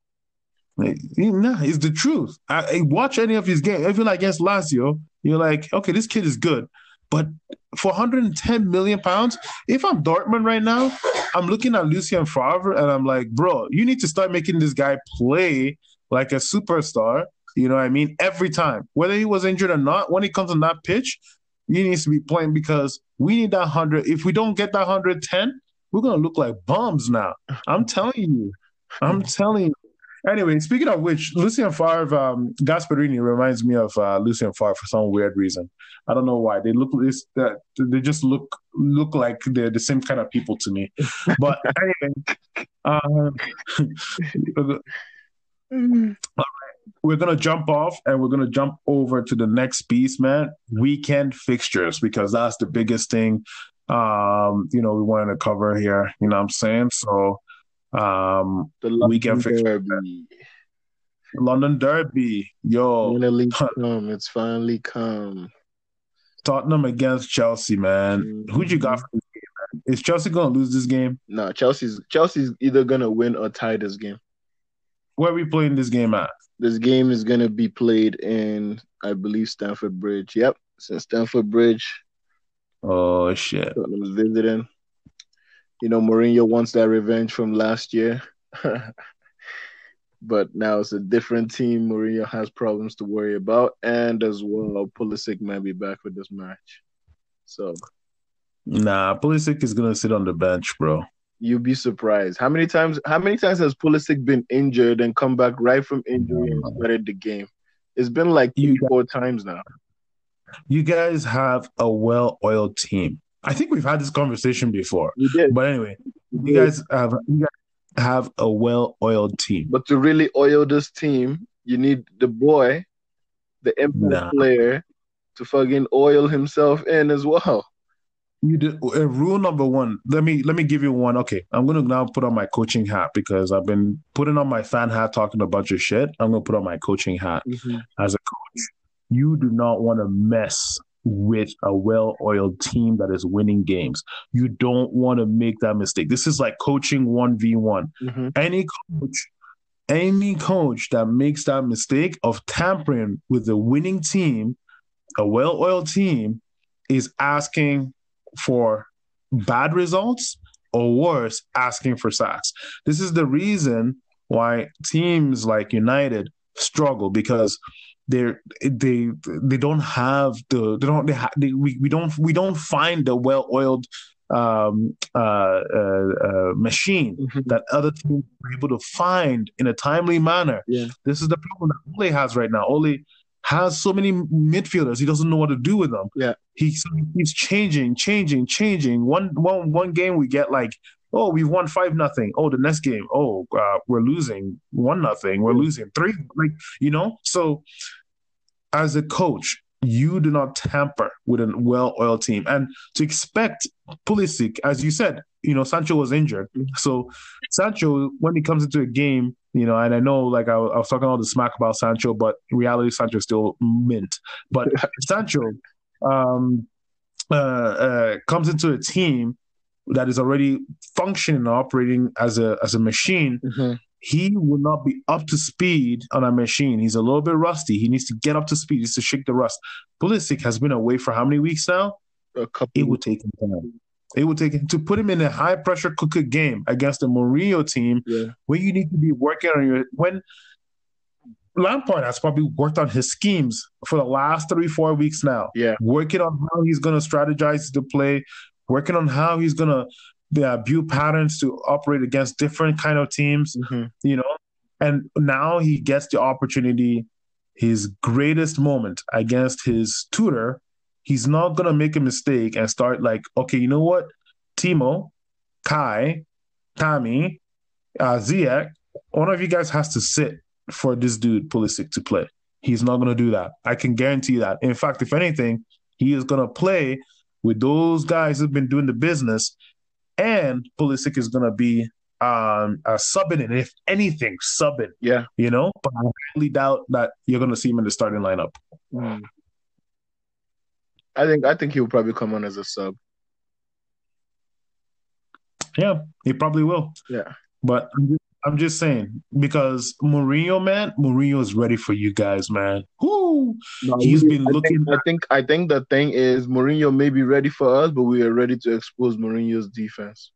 Nah, it's the truth. I, I watch any of his games. Even against Lazio, you're like, okay, this kid is good. But for 110 million pounds, if I'm Dortmund right now, I'm looking at Lucien Favre and I'm like, bro, you need to start making this guy play like a superstar. You know what I mean? Every time, whether he was injured or not, when he comes on that pitch, he needs to be playing because we need that 100. If we don't get that 110, we're going to look like bums now. I'm telling you. I'm telling you. Anyway, speaking of which, Lucien Favre, um, Gasperini reminds me of uh, Lucien Favre for some weird reason. I don't know why. They look that they just look look like they're the same kind of people to me. But <laughs> anyway, um, <laughs> we're gonna jump off and we're gonna jump over to the next piece, man. Weekend fixtures because that's the biggest thing. Um, you know, we wanted to cover here. You know what I'm saying? So, um, The London weekend fixture, Derby. London Derby, yo, Finally come. It's finally come. Tottenham against Chelsea, man. Who'd you got for this game, man? Is Chelsea gonna lose this game? No, Chelsea's Chelsea's either gonna win or tie this game. Where are we playing this game at? This game is gonna be played in, I believe, Stamford Bridge. Yep, it's in Stamford Bridge. Oh shit. Tottenham's visiting. You know, Mourinho wants that revenge from last year. <laughs> but now it's a different team. Mourinho has problems to worry about. And as well, Pulisic might be back for this match. So Nah, Pulisic is gonna sit on the bench, bro. you'd be surprised. How many times how many times has Pulisic been injured and come back right from injury and started the game? It's been like You three, four times now. You guys have a well-oiled team. I think we've had this conversation before. We did. But anyway, you guys have you guys have a well-oiled team. But to really oil this team, you need the boy, the impact Nah. player, to fucking oil himself in as well. You uh, rule number one. Let me let me give you one. Okay, I'm gonna now put on my coaching hat because I've been putting on my fan hat talking a bunch of shit. I'm gonna put on my coaching hat as a coach. You do not want to mess with a well-oiled team that is winning games. You don't want to make that mistake. This is like coaching one v one. hmm Any coach, any coach that makes that mistake of tampering with the winning team, a well-oiled team, is asking for bad results or worse, asking for sacks. This is the reason why teams like United struggle because they're they they don't have the they don't they, ha, they we, we don't we don't find the well-oiled um uh, uh, uh machine Mhm. that other teams are able to find in a timely manner. Yeah. This is the problem that Ole has right now. Ole has so many midfielders, he doesn't know what to do with them. Yeah. He keeps changing, changing, changing. One one one game we get like, oh, we've won five nothing. Oh, the next game, oh, uh, we're losing one nothing. We're losing three. Like you know, so as a coach, you do not tamper with a well-oiled team, and to expect Pulisic, as you said, you know, Sancho was injured, Mhm. so Sancho when he comes into a game, you know, and I know like I, I was talking all the smack about Sancho, but reality, Sancho is still mint. But <laughs> Sancho um, uh, uh, comes into a team that is already functioning and operating as a as a machine. Mhm. He will not be up to speed on a machine. He's a little bit rusty. He needs to get up to speed. He needs to shake the rust. Pulisic has been away for how many weeks now? A couple. It would take him time. It would take him to put him in a high pressure cooker game against the Mourinho team yeah. where you need to be working on your when Lampard has probably worked on his schemes for the last three, four weeks now. Yeah. Working on how he's gonna strategize the play, working on how he's gonna uh, build patterns to operate against different kind of teams, Mhm. you know. And now he gets the opportunity, his greatest moment against his tutor. He's not gonna make a mistake and start like, okay, you know what, Timo, Kai, Tommy, uh, Ziyech, one of you guys has to sit for this dude Pulisic to play. He's not going to do that. I can guarantee that. In fact, if anything, he is going to play with those guys who've been doing the business, and Pulisic is going to be um, uh, subbing, and if anything, subbing. Yeah. You know, but I highly doubt that you're going to see him in the starting lineup. Mm. I think I think he'll probably come on as a sub. Yeah, he probably will. Yeah. But I'm just, I'm just saying because Mourinho, man, Mourinho is ready for you guys, man. Whoo! No, He's been I looking- Think, I think I think the thing is Mourinho may be ready for us, but we are ready to expose Mourinho's defense.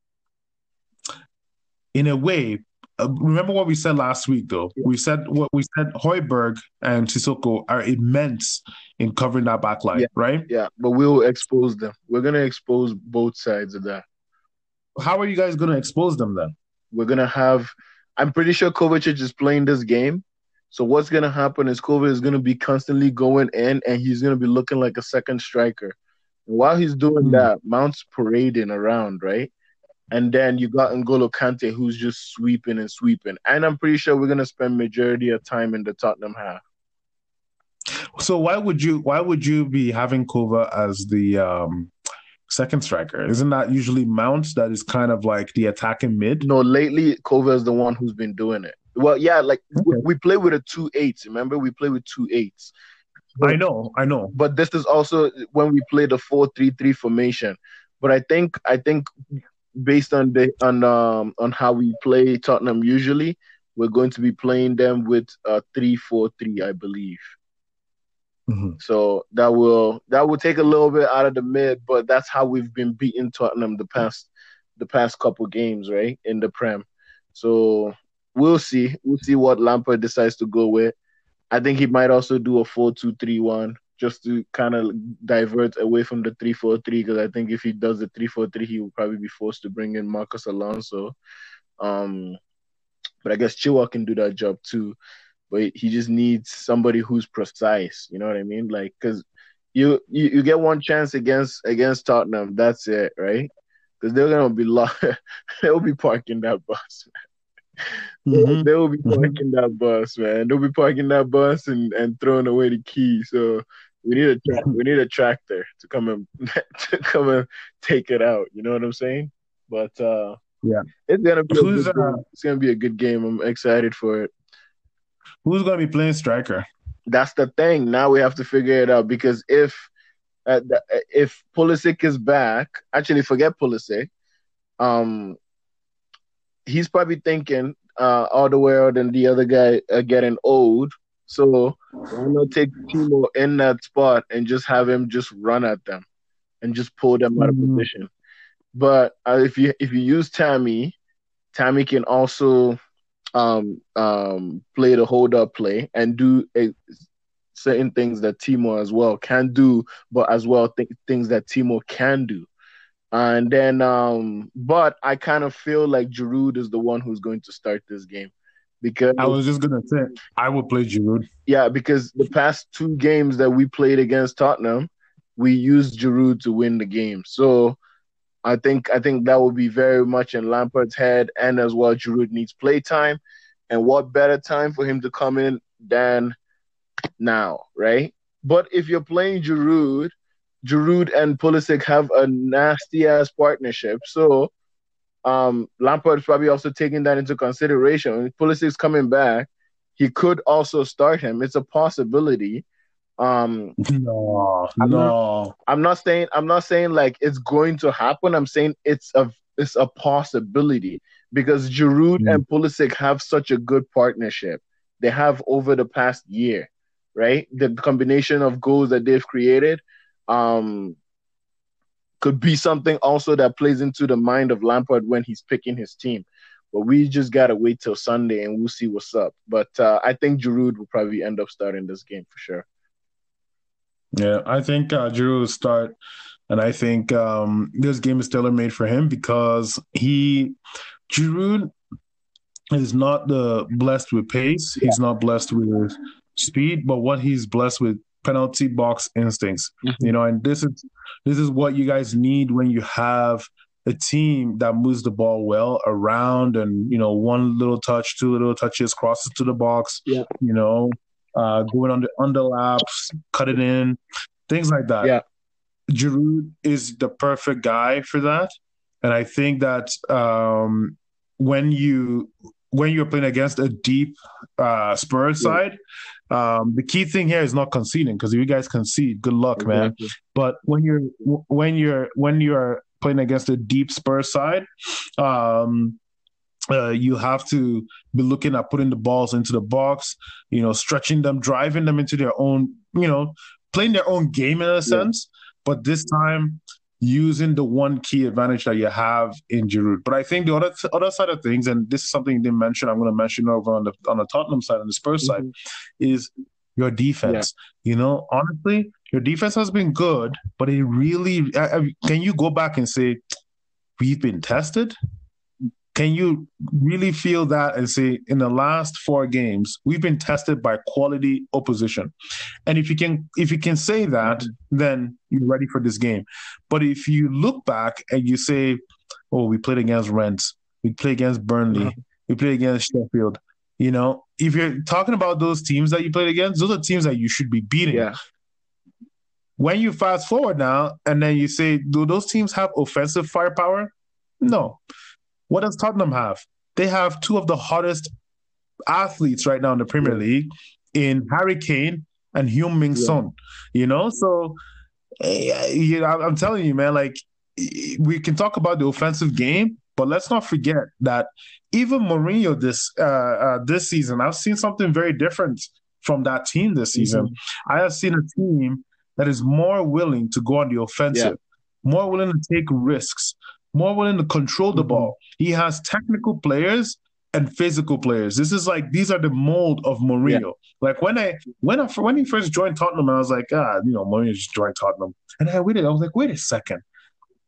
in a way, uh, remember what we said last week, though. We said what we said. Højbjerg and Sissoko are immense in covering that back line, Yeah. right? Yeah, but we'll expose them. We're gonna expose both sides of that. How are you guys going to expose them then? We're gonna have I'm pretty sure Kovacic is playing this game. So what's gonna happen is Kovacic is gonna be constantly going in, and he's gonna be looking like a second striker. And while he's doing mm. that, Mount's parading around, right? And then you got N'Golo Kante who's just sweeping and sweeping. And I'm pretty sure we're gonna spend majority of time in the Tottenham half. So why would you why would you be having Kova as the um second striker? Isn't that usually Mount that is kind of like the attacking mid? No, lately Kova is the one who's been doing it. Well, yeah, like okay. we, play with a two eights. Remember, we play with two eights. But, I know, I know. But this is also when we play the four three three formation. But I think I think based on the on um on how we play Tottenham usually, we're going to be playing them with a three four three, I believe. Mm-hmm. So that will that will take a little bit out of the mid, but that's how we've been beating Tottenham the past the past couple games, right? In the Prem. So we'll see. We'll see what Lampard decides to go with. I think he might also do a 4-2-3-1 just to kind of divert away from the 3-4-3 because I think if he does the 3-4-3 he will probably be forced to bring in Marcos Alonso. Um, but I guess Chilwell can do that job too but he just needs somebody who's precise. You know what I mean? Like, because you, you you get one chance against against Tottenham, that's it, right? Because they're gonna be lo- <laughs> they'll be parking that bus. Mm-hmm. <laughs> They will be mm-hmm. parking mm-hmm. that bus, man. They'll be parking that bus and, and throwing away the key. So we need a <laughs> tra- we need a tractor to come and to come and take it out. You know what I'm saying? But uh, yeah, it's gonna be a good uh, it's gonna be a good game. I'm excited for it. Who's going to be playing striker? That's the thing. Now we have to figure it out because if uh, the, if Pulisic is back, actually forget Pulisic. Um, he's probably thinking uh, all the way out and the other guy are getting old. So why not take Timo in that spot and just have him just run at them and just pull them out of mm-hmm. position. But uh, if you if you use Tammy, Tammy can also um, um, play the hold up play and do a, certain things that Timo as well can do, but as well th- things that Timo can do. And then, um, but I kind of feel like Giroud is the one who's going to start this game because I was just gonna say I will play Giroud. Yeah, because the past two games that we played against Tottenham, we used Giroud to win the game. So I think I think that will be very much in Lampard's head, and as well, Giroud needs play time, and what better time for him to come in than now, right? But if you're playing Giroud, Giroud and Pulisic have a nasty ass partnership, so um, Lampard's probably also taking that into consideration. When Pulisic's coming back, he could also start him. It's a possibility. Um, no, I'm no. Not, I'm not saying I'm not saying like it's going to happen. I'm saying it's a it's a possibility because Giroud mm. and Pulisic have such a good partnership. They have over the past year, right? The combination of goals that they've created, um, could be something also that plays into the mind of Lampard when he's picking his team. But we just gotta wait till Sunday and we'll see what's up. But uh, I think Giroud will probably end up starting this game for sure. Yeah, I think uh, Giroud will start, and I think um, this game is tailor made for him because he, Giroud, is not the blessed with pace. He's not blessed with speed, but what he's blessed with penalty box instincts. Mm-hmm. You know, and this is this is what you guys need when you have a team that moves the ball well around and you know one little touch, two little touches, crosses to the box. Yeah. You know, uh, going under underlaps, cut it in, things like that. Yeah. Giroud is the perfect guy for that, and I think that um, when you when you're playing against a deep uh, Spurs yeah. side, um, the key thing here is not conceding because if you guys concede, good luck, exactly. man. But when you're when you're when you're playing against a deep Spurs side, um, uh, you have to be looking at putting the balls into the box, you know, stretching them, driving them into their own, you know, playing their own game in a sense. Yeah. But this time, using the one key advantage that you have in Giroud. But I think the other other side of things, and this is something you didn't mention, I'm going to mention over on the on the Tottenham side and the Spurs mm-hmm. side, is your defense. Yeah. You know, honestly, your defense has been good, but it really can you go back and say we've been tested? Can you really feel that and say in the last four games we've been tested by quality opposition? And if you can if you can say that, then you're ready for this game. But if you look back and you say, "Oh, we played against Rennes, we played against Burnley, mm-hmm. we played against Sheffield," you know, if you're talking about those teams that you played against, those are teams that you should be beating. Yeah. When you fast forward now and then you say, do those teams have offensive firepower? No. What does Tottenham have? They have two of the hottest athletes right now in the Premier yeah. League in Harry Kane and Heung-min Son. Yeah. You know, so eh, you know, I'm telling you, man, like we can talk about the offensive game, but let's not forget that even Mourinho this uh, uh, this season, I've seen something very different from that team this season. Mm-hmm. I have seen a team that is more willing to go on the offensive, yeah. more willing to take risks, more willing to control the mm-hmm. ball. He has technical players and physical players. This is like these are the mold of Mourinho. Yeah. Like when I when I when he first joined Tottenham, I was like, ah, you know, Mourinho just joined Tottenham, and I waited. I was like, wait a second,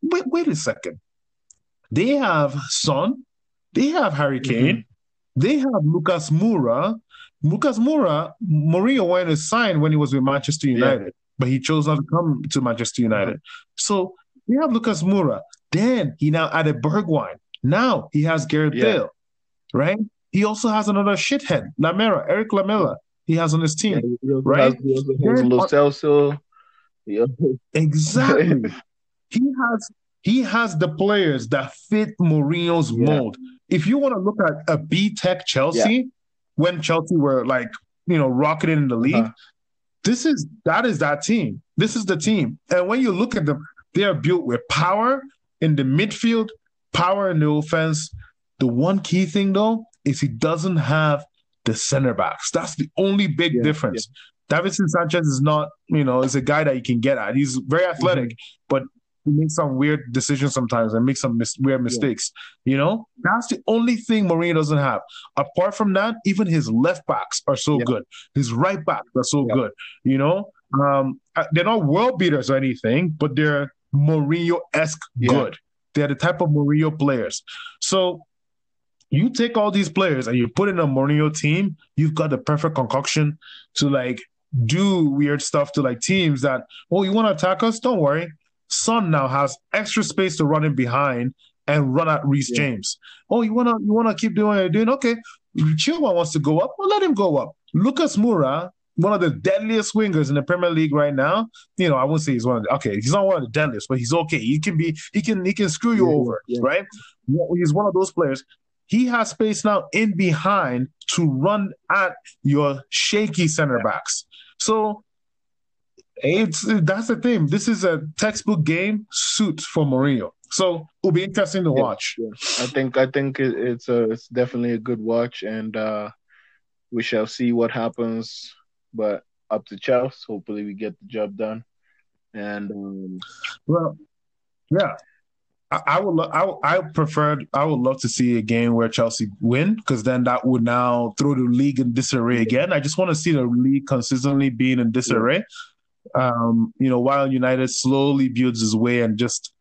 wait, wait a second. They have Son, they have Harry mm-hmm. Kane, mm-hmm. they have Lucas Moura. Lucas Moura, Mourinho wanted to sign when he was with Manchester United, yeah. but he chose not to come to Manchester United. Mm-hmm. So we have Lucas Moura. Then he now added Bergwijn. Now he has Gareth yeah. Bale, right? He also has another shithead, Lamela, Erik Lamela. He has on his team, yeah, right? Has, he exactly. <laughs> he has he has the players that fit Mourinho's yeah. mold. If you want to look at a B Tech Chelsea, yeah. when Chelsea were like, you know, rocketing in the league, uh-huh. this is that is that team. This is the team. And when you look at them, they are built with power in the midfield, power in the offense. The one key thing though is he doesn't have the center backs. That's the only big yeah, difference. Yeah. Davinson Sanchez is not, you know, is a guy that you can get at. He's very athletic, mm-hmm. but he makes some weird decisions sometimes and makes some mis- weird mistakes. Yeah. You know, that's the only thing Mourinho doesn't have. Apart from that, even his left backs are so good. His right backs are so good. You know, um, uh, they're not world beaters or anything, but they're Mourinho esque good. They're the type of Mourinho players. So you take all these players and you put in a Mourinho team, you've got the perfect concoction to like do weird stuff to like teams that, oh, you want to attack us? Don't worry. Son now has extra space to run in behind and run at Reece yeah. James. Oh, you wanna you wanna keep doing what you're doing? Okay. Chilwell wants to go up. Well, let him go up. Lucas Moura, one of the deadliest wingers in the Premier League right now. You know, I wouldn't say he's one of the okay, he's not one of the deadliest, but he's okay. He can be he can he can screw you yeah, over, yeah. right? He's one of those players. He has space now in behind to run at your shaky center backs. So it's that's the thing. This is a textbook game suit for Mourinho. So it'll be interesting to watch. Yeah, I think I think it's a it's definitely a good watch, and uh, we shall see what happens. But up to Chelsea. Hopefully, we get the job done. And um, well, yeah, I, I would. Lo- I I prefer. I would love to see a game where Chelsea win because then that would now throw the league in disarray again. I just want to see the league consistently being in disarray um, you know, while United slowly builds his way and just,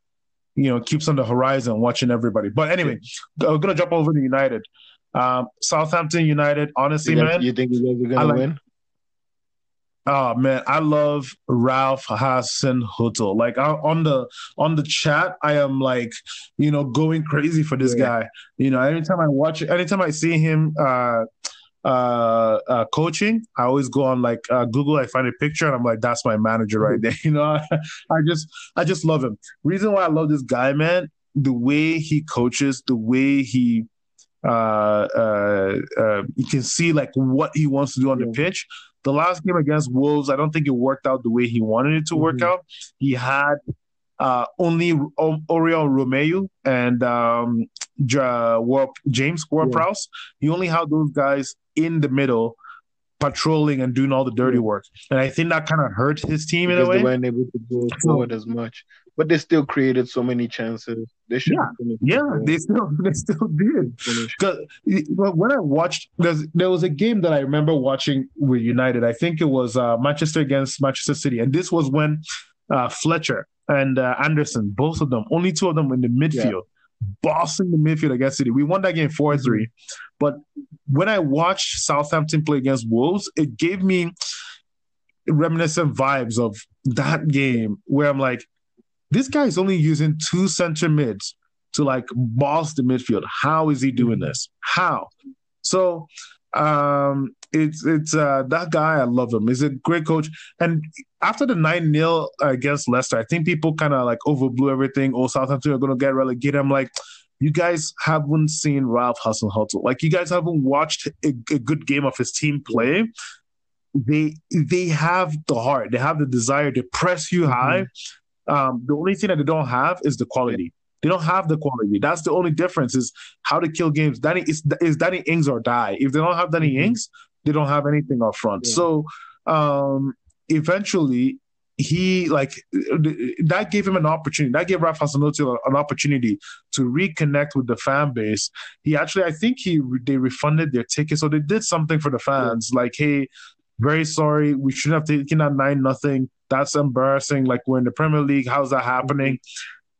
you know, keeps on the horizon watching everybody. But anyway, I'm gonna jump over to United. Um, Southampton United, honestly, you man. You think you guys are gonna like, win? Oh man, I love Ralph Hassan Hasenhüttl. Like I, on the on the chat, I am like, you know, going crazy for this yeah. guy. You know, anytime I watch, it, anytime I see him uh, uh, uh, coaching, I always go on like uh, Google. I find a picture and I'm like, that's my manager right there. <laughs> You know, <laughs> I just I just love him. Reason why I love this guy, man, the way he coaches, the way he uh, uh, uh, you can see like what he wants to do on the pitch. The last game against Wolves, I don't think it worked out the way he wanted it to mm-hmm. work out. He had uh, only Oriol Romeu and um, James Ward-Prowse. Yeah. He only had those guys in the middle patrolling and doing all the dirty work. And I think that kind of hurt his team because in a way. They weren't able to go forward as much. But they still created so many chances. They should yeah, yeah they still <laughs> they still did. Because when I watched, there was a game that I remember watching with United. I think it was uh, Manchester against Manchester City, and this was when uh, Fletcher and uh, Anderson, both of them, only two of them in the midfield. bossing the midfield against City. We won that game 4 3. Mm-hmm. But when I watched Southampton play against Wolves, it gave me reminiscent vibes of that game where I'm like, this guy is only using two center mids to like boss the midfield. How is he doing this? How? So um it's it's uh that guy I love him. He's a great coach. And after the 9-0 against Leicester, I think people kind of like overblew everything. Oh, Southampton are gonna get relegated. I'm like, you guys haven't seen Ralph Hasenhüttl. Like you guys haven't watched a, a good game of his team play they they have the heart, they have the desire to press you mm-hmm. Um, the only thing that they don't have is the quality. They don't have the quality. That's the only difference is how to kill games. Danny is, is Danny Ings or die. If they don't have Danny mm-hmm. Ings, they don't have anything up front. Yeah. So um, eventually, he like that gave him an opportunity. That gave Rafa Hasenhüttl an opportunity to reconnect with the fan base. He actually, I think he they refunded their tickets, so they did something for the fans. Yeah. Like, hey, very sorry. We shouldn't have taken that nine nothing. That's embarrassing. Like we're in the Premier League. How's that happening?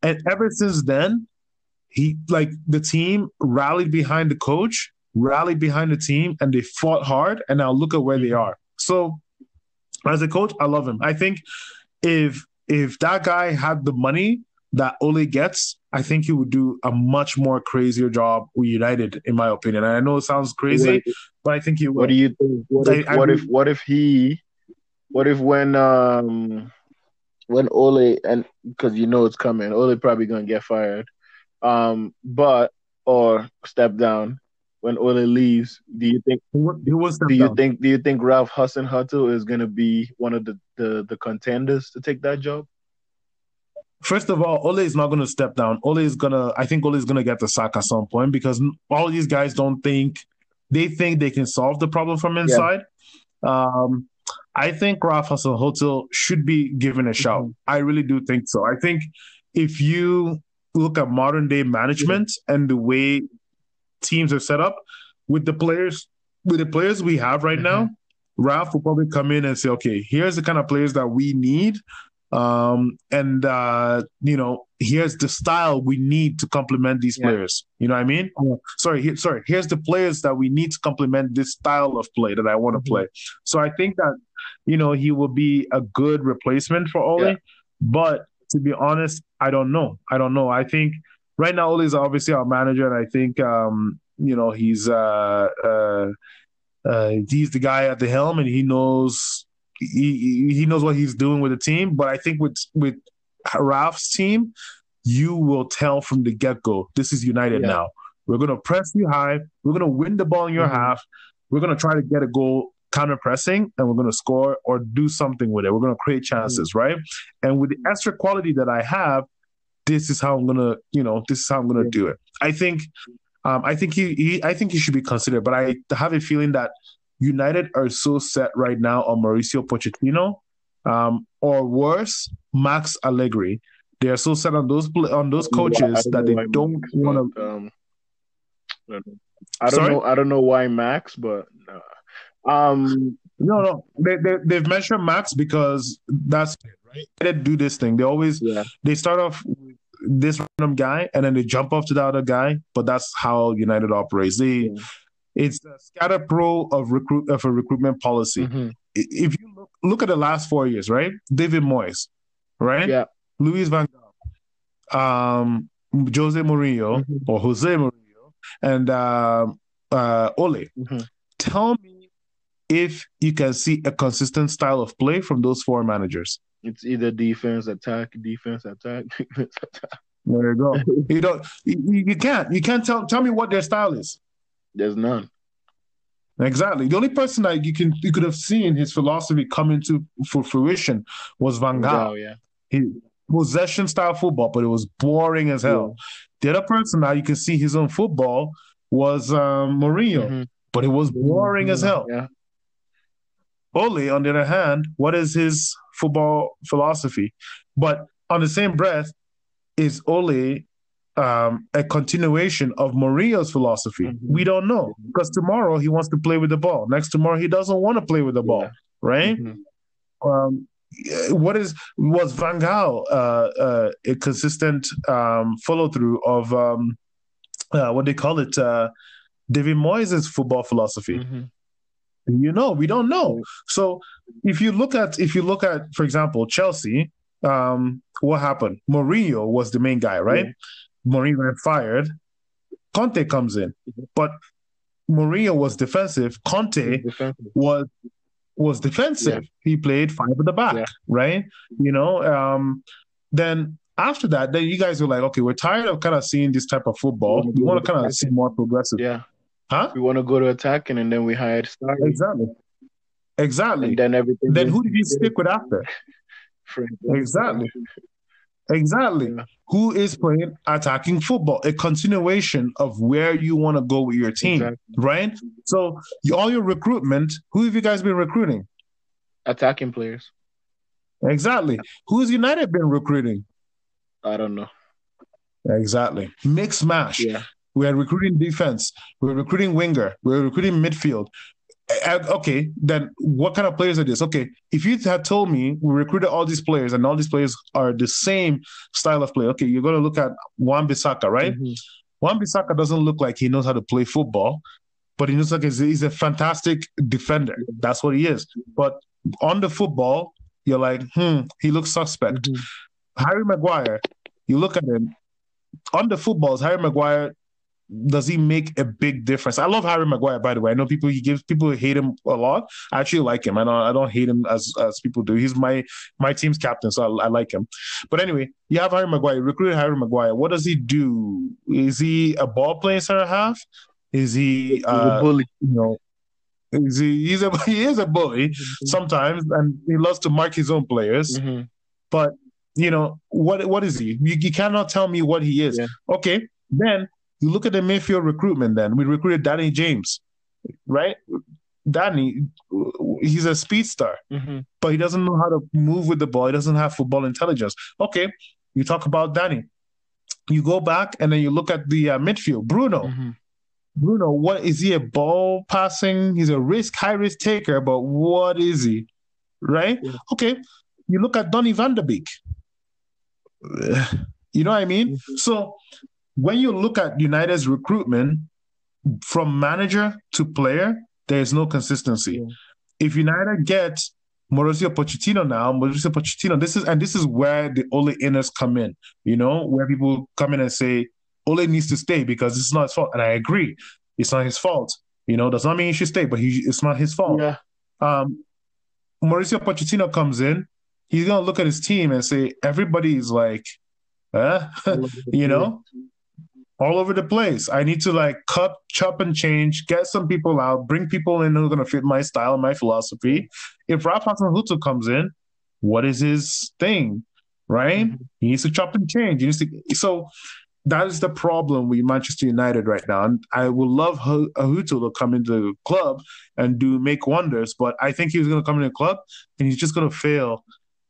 And ever since then, he like the team rallied behind the coach, rallied behind the team, and they fought hard. And now look at where they are. So, as a coach, I love him. I think if if that guy had the money that Ole gets, I think he would do a much more crazier job with United, in my opinion. And I know it sounds crazy, but I think he would. What do you think? What if, I, what, I, if what if he? What if when um when Ole and because you know it's coming, Ole probably gonna get fired, um, but or step down when Ole leaves. Do you think? He was do you down. think? Do you think Ralph Hasenhüttl is gonna be one of the, the the contenders to take that job? First of all, Ole is not going to step down. Ole is going to, I think Ole is going to get the sack at some point because all these guys don't think, they think they can solve the problem from inside. Yeah. Um, I think Ralph Hasenhüttl should be given a shout. Mm-hmm. I really do think so. I think if you look at modern day management mm-hmm. and the way teams are set up with the players, with the players we have right mm-hmm. now, Ralph will probably come in and say, okay, here's the kind of players that we need um, and uh, you know, here's the style we need to complement these yeah. players. You know what I mean? Oh, sorry, he, sorry. Here's the players that we need to complement this style of play that I want to mm-hmm. play. So I think that you know he will be a good replacement for Ole. Yeah. But to be honest, I don't know. I don't know. I think right now Ole is obviously our manager, and I think um, you know he's uh, uh, uh, he's the guy at the helm, and he knows he he knows what he's doing with the team. But I think with with Ralph's team, you will tell from the get go, this is United yeah. now. We're gonna press you high. We're gonna win the ball in your mm-hmm. half. We're gonna try to get a goal counter pressing, and we're gonna score or do something with it. We're gonna create chances, mm-hmm. right? And with the extra quality that I have, this is how I'm gonna, you know, this is how I'm gonna do it. I think. Um, I think he, he, I think he should be considered, but I have a feeling that United are so set right now on Mauricio Pochettino, um, or worse, Max Allegri. They are so set on those on those coaches that they don't want to. Um, I don't know. I don't know why Max, but uh, um, no, no. They, they they've mentioned Max because that's it, right. They do this thing. They always yeah. they start off with this random guy and then they jump off to the other guy. But that's how United operates. They yeah. It's the scatter pro of recruit of a recruitment policy. Mm-hmm. If you look, look at the last four years, right? David Moyes, right? Yeah. Louis Van Gaal, um, Jose Mourinho mm-hmm. or Jose Mourinho, and uh, uh, Ole. Mm-hmm. Tell me if you can see a consistent style of play from those four managers. It's either defense attack, defense attack, <laughs> defense attack. There you go. <laughs> you don't. You, you can't. You can't tell. Tell me what their style is. There's none. Exactly. The only person that you can you could have seen his philosophy come into for fruition was Van Gaal. Oh, yeah. He possession style football, but it was boring as hell. Yeah. The other person that you can see his own football was um, Mourinho, mm-hmm. but it was boring mm-hmm. as hell. Yeah. Ole, on the other hand, what is his football philosophy? But on the same breath, is Ole um, a continuation of Mourinho's philosophy. Mm-hmm. We don't know because tomorrow he wants to play with the ball. Next tomorrow he doesn't want to play with the ball, yeah. right? Mm-hmm. Um, what is was Van Gaal uh, uh, a consistent um, follow through of um, uh, what they call it, uh, David Moyes' football philosophy? Mm-hmm. You know, we don't know. So if you look at if you look at, for example, Chelsea, um, what happened? Mourinho was the main guy, right? Yeah. Mourinho fired. Conte comes in, but Mourinho was defensive. Conte defensive. was was defensive. Yeah. He played five at the back, yeah. right? You know, um, then after that, then you guys were like, okay, we're tired of kind of seeing this type of football. We want to kind of see more progressive. Yeah. Huh? We want to go to attacking, and then we hired. Exactly. Exactly. And then everything. Then who did you stick with after? <laughs> exactly. Exactly. Yeah. Who is playing attacking football? A continuation of where you want to go with your team, exactly. right? So all your recruitment, who have you guys been recruiting? Attacking players. Exactly. Who's United been recruiting? I don't know. Exactly. Mix mash. Yeah. We are recruiting defense. We're recruiting winger. We're recruiting midfield. Okay, then what kind of players are this? Okay, if you had told me we recruited all these players and all these players are the same style of play, okay, you're going to look at Wan Bissaka, right? mm hmm Wan Bissaka doesn't look like he knows how to play football, but he looks like he's, he's a fantastic defender. That's what he is. But on the football, you're like, hmm, he looks suspect. Mm-hmm. Harry Maguire, you look at him on the footballs. Harry Maguire does he make a big difference? I love Harry Maguire, by the way. I know people he gives people hate him a lot. I actually like him. I don't I don't hate him as as people do. He's my my team's captain, so I, I like him. But anyway, you have Harry Maguire. Recruit Harry Maguire. What does he do? Is he a ball playing center half? Is he uh, a bully? You know, is he, he's a <laughs> he is a bully mm-hmm. sometimes, and he loves to mark his own players. Mm-hmm. But you know what? What is he? You, you cannot tell me what he is. Yeah. Okay, then you look at the midfield recruitment. Then we recruited Danny James, right? Danny, he's a speedster, mm-hmm. but he doesn't know how to move with the ball. He doesn't have football intelligence. Okay, you talk about Danny. You go back and then you look at the uh, midfield. Bruno. Mm-hmm. Bruno, what is he a ball passing? He's a risk, high risk taker, but what is he? Right? Yeah. Okay. You look at Donny van de Beek. <sighs> You know what I mean? Mm-hmm. So when you look at United's recruitment from manager to player, there's no consistency. Yeah. If United get Mauricio Pochettino now, Mauricio Pochettino, this is and this is where the Ole inners come in, you know, where people come in and say Ole needs to stay because it's not his fault. And I agree, it's not his fault. You know, does not mean he should stay, but he, it's not his fault. Yeah. Um, Mauricio Pochettino comes in, he's gonna look at his team and say everybody is like, eh? <laughs> you know, all over the place. I need to like cut, chop, and change, get some people out, bring people in who are going to fit my style and my philosophy. If Ralph Hasenhüttl comes in, what is his thing, right? Mm-hmm. He needs to chop and change. He needs to. So that is the problem with Manchester United right now. And I would love Hasenhüttl to come into the club and do make wonders, but I think he's going to come into the club and he's just going to fail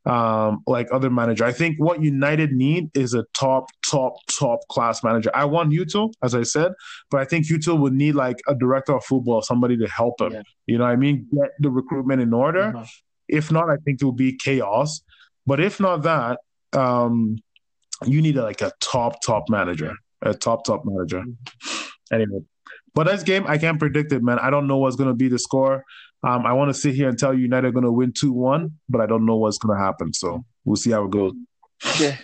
um, like other manager. I think what United need is a top, top, top class manager. I want Huttl, as I said, but I think Huttl would need like a director of football, somebody to help him. Yeah. You know what I mean? Get the recruitment in order. Mm-hmm. If not, I think it will be chaos. But if not that, um, you need like a top, top manager, a top, top manager. Mm-hmm. Anyway, but this game, I can't predict it, man. I don't know what's going to be the score. Um, I want to sit here and tell you United are going to win 2 1, but I don't know what's going to happen. So we'll see how it goes. Yeah.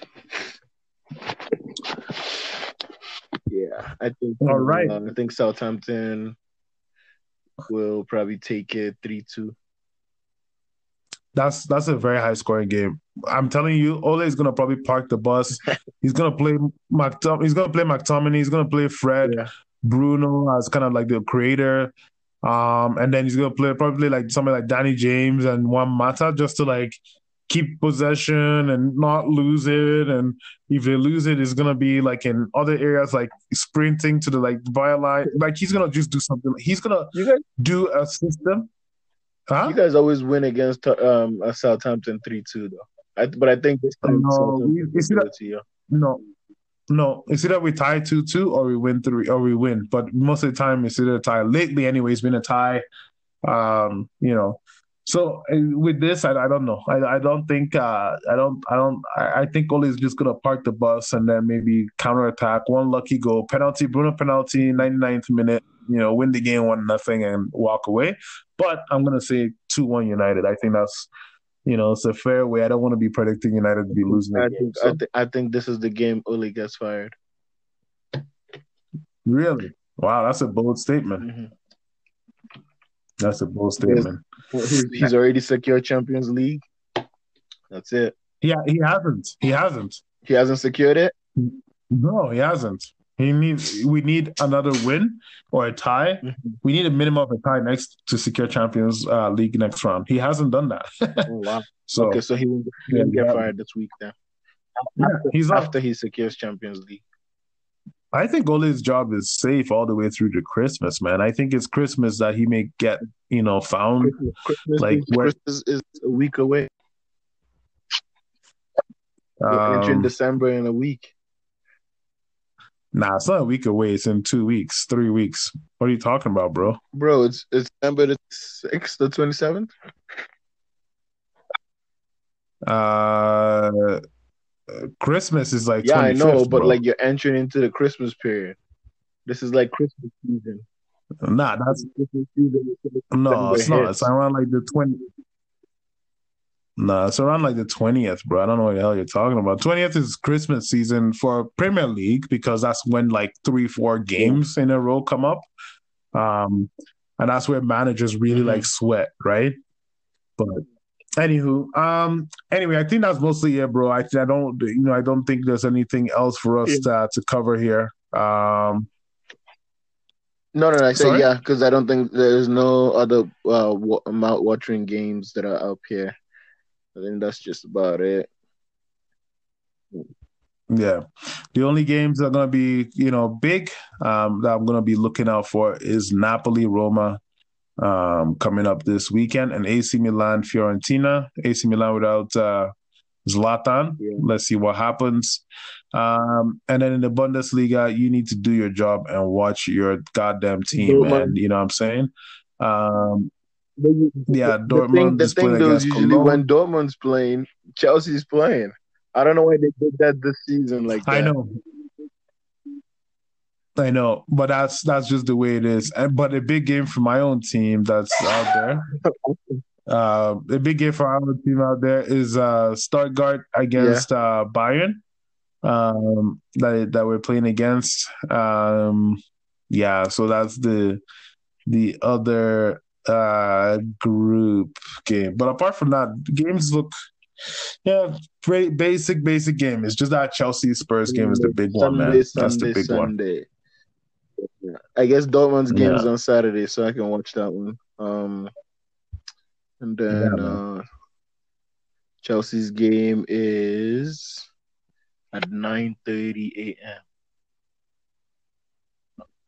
Yeah, I think. All right. Uh, I think Southampton will probably take it 3 2. That's that's a very high scoring game. I'm telling you, Ole is gonna probably park the bus. <laughs> he's gonna play McTom- He's gonna play McTominay. He's gonna play Fred, yeah. Bruno as kind of like the creator. Um, and then he's gonna play probably like somebody like Danny James and Juan Mata just to like keep possession and not lose it. And if they lose it, it's gonna be like in other areas like sprinting to the like byline. Like he's gonna just do something. He's gonna guys, do a system. Huh? You guys always win against um Southampton three two though. I, but I think this time no, we, that, no, no, it's either we tie two two or we win three or we win. But most of the time it's either a tie. Lately, anyway, it's been a tie. Um, you know, So uh, with this, I, I don't know. I, I don't think uh, I don't I don't I, I think Ole is just gonna park the bus and then maybe counter attack. One lucky goal, penalty, Bruno penalty, 99th minute. You know, win the game one nothing and walk away. But I'm gonna say two one United. I think that's you know it's a fair way. I don't want to be predicting United to be losing. I game, think so. I, th- I think this is the game Uli gets fired. Really? Wow, that's a bold statement. Mm-hmm. That's a bold statement. He's, he's already secured Champions League. That's it. Yeah, he hasn't. He hasn't. He hasn't secured it. No, he hasn't. He needs. We need another win or a tie. Mm-hmm. We need a minimum of a tie next to secure Champions uh, League next round. He hasn't done that. <laughs> Oh wow. so okay, so he won't, he won't Yeah, get yeah. fired this week then. yeah, he's. After he secures Champions League. I think Ole's job is safe all the way through to Christmas, man. I think it's Christmas that he may get, you know, found. Christmas, Like, is, where- Christmas is a week away. We're entering Um, December in a week. Nah, it's not a week away. It's in two weeks, three weeks. What are you talking about, bro? Bro, it's it's December the sixth, the twenty seventh. Uh, Christmas is like Yeah, I know, 25th, but bro. like you're entering into the Christmas period. This is like Christmas season. nah, that's Christmas season no, it's not. It's around like the twenty. No, it's around like the twentieth, bro. I don't know what the hell you're talking about. Twentieth is Christmas season for Premier League because that's when like three, four games in a row come up, um, and that's where managers really Mhm. like sweat, right? But anywho, um, anyway, I think that's mostly it, bro. I, I don't, you know, I don't think there's anything else for us to, to cover here. Um, No, no, no. I Sorry? yeah, because I don't think there's no other uh, wa- mouth-watering games that are up here. I think that's just about it. Yeah. The only games that are going to be, you know, big um, that I'm going to be looking out for is Napoli, Roma um, coming up this weekend and AC Milan, Fiorentina. AC Milan without uh, Zlatan. Yeah. Let's see what happens. Um, and then in the Bundesliga, you need to do your job and watch your goddamn team, Dortmund. man. You know what I'm saying? Um, The, yeah, the Dortmund thing, the thing though is usually Cologne. when Dortmund's playing, Chelsea's playing. I don't know why they did that this season like that. I know. I know, but that's that's just the way it is. And, but a big game for my own team that's out there. <laughs> Uh, a big game for our own team out there is uh, Stuttgart against uh, Bayern. Um, that that we're playing against. Um, yeah, so that's the the other uh group game. But apart from that, games look yeah, basic basic game. It's just that Chelsea Spurs game is the big one, man. Sunday, That's the big one. Sunday. Yeah. I guess Dortmund's game Yeah. is on Saturday, so I can watch that one. Um, and then Yeah, uh, Chelsea's game is at nine thirty a.m.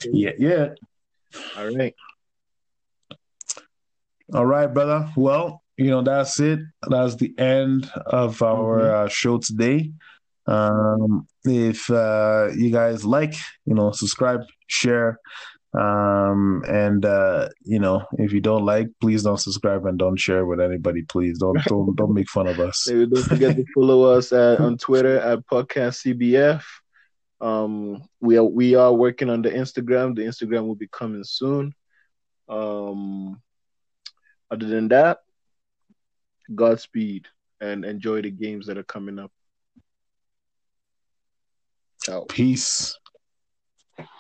Yeah, yeah. All right. All right, brother. Well, you know, that's it. That's the end of our Mhm. uh, show today. Um, if uh, you guys like, you know, subscribe, share, um, and uh, you know, if you don't like, please don't subscribe and don't share with anybody. Please don't <laughs> don't don't make fun of us. Maybe don't forget to follow us at, on Twitter at Podcast CBF. Um, we are we are working on the Instagram. The Instagram will be coming soon. Um, other than that, Godspeed and enjoy the games that are coming up. Ciao. Peace.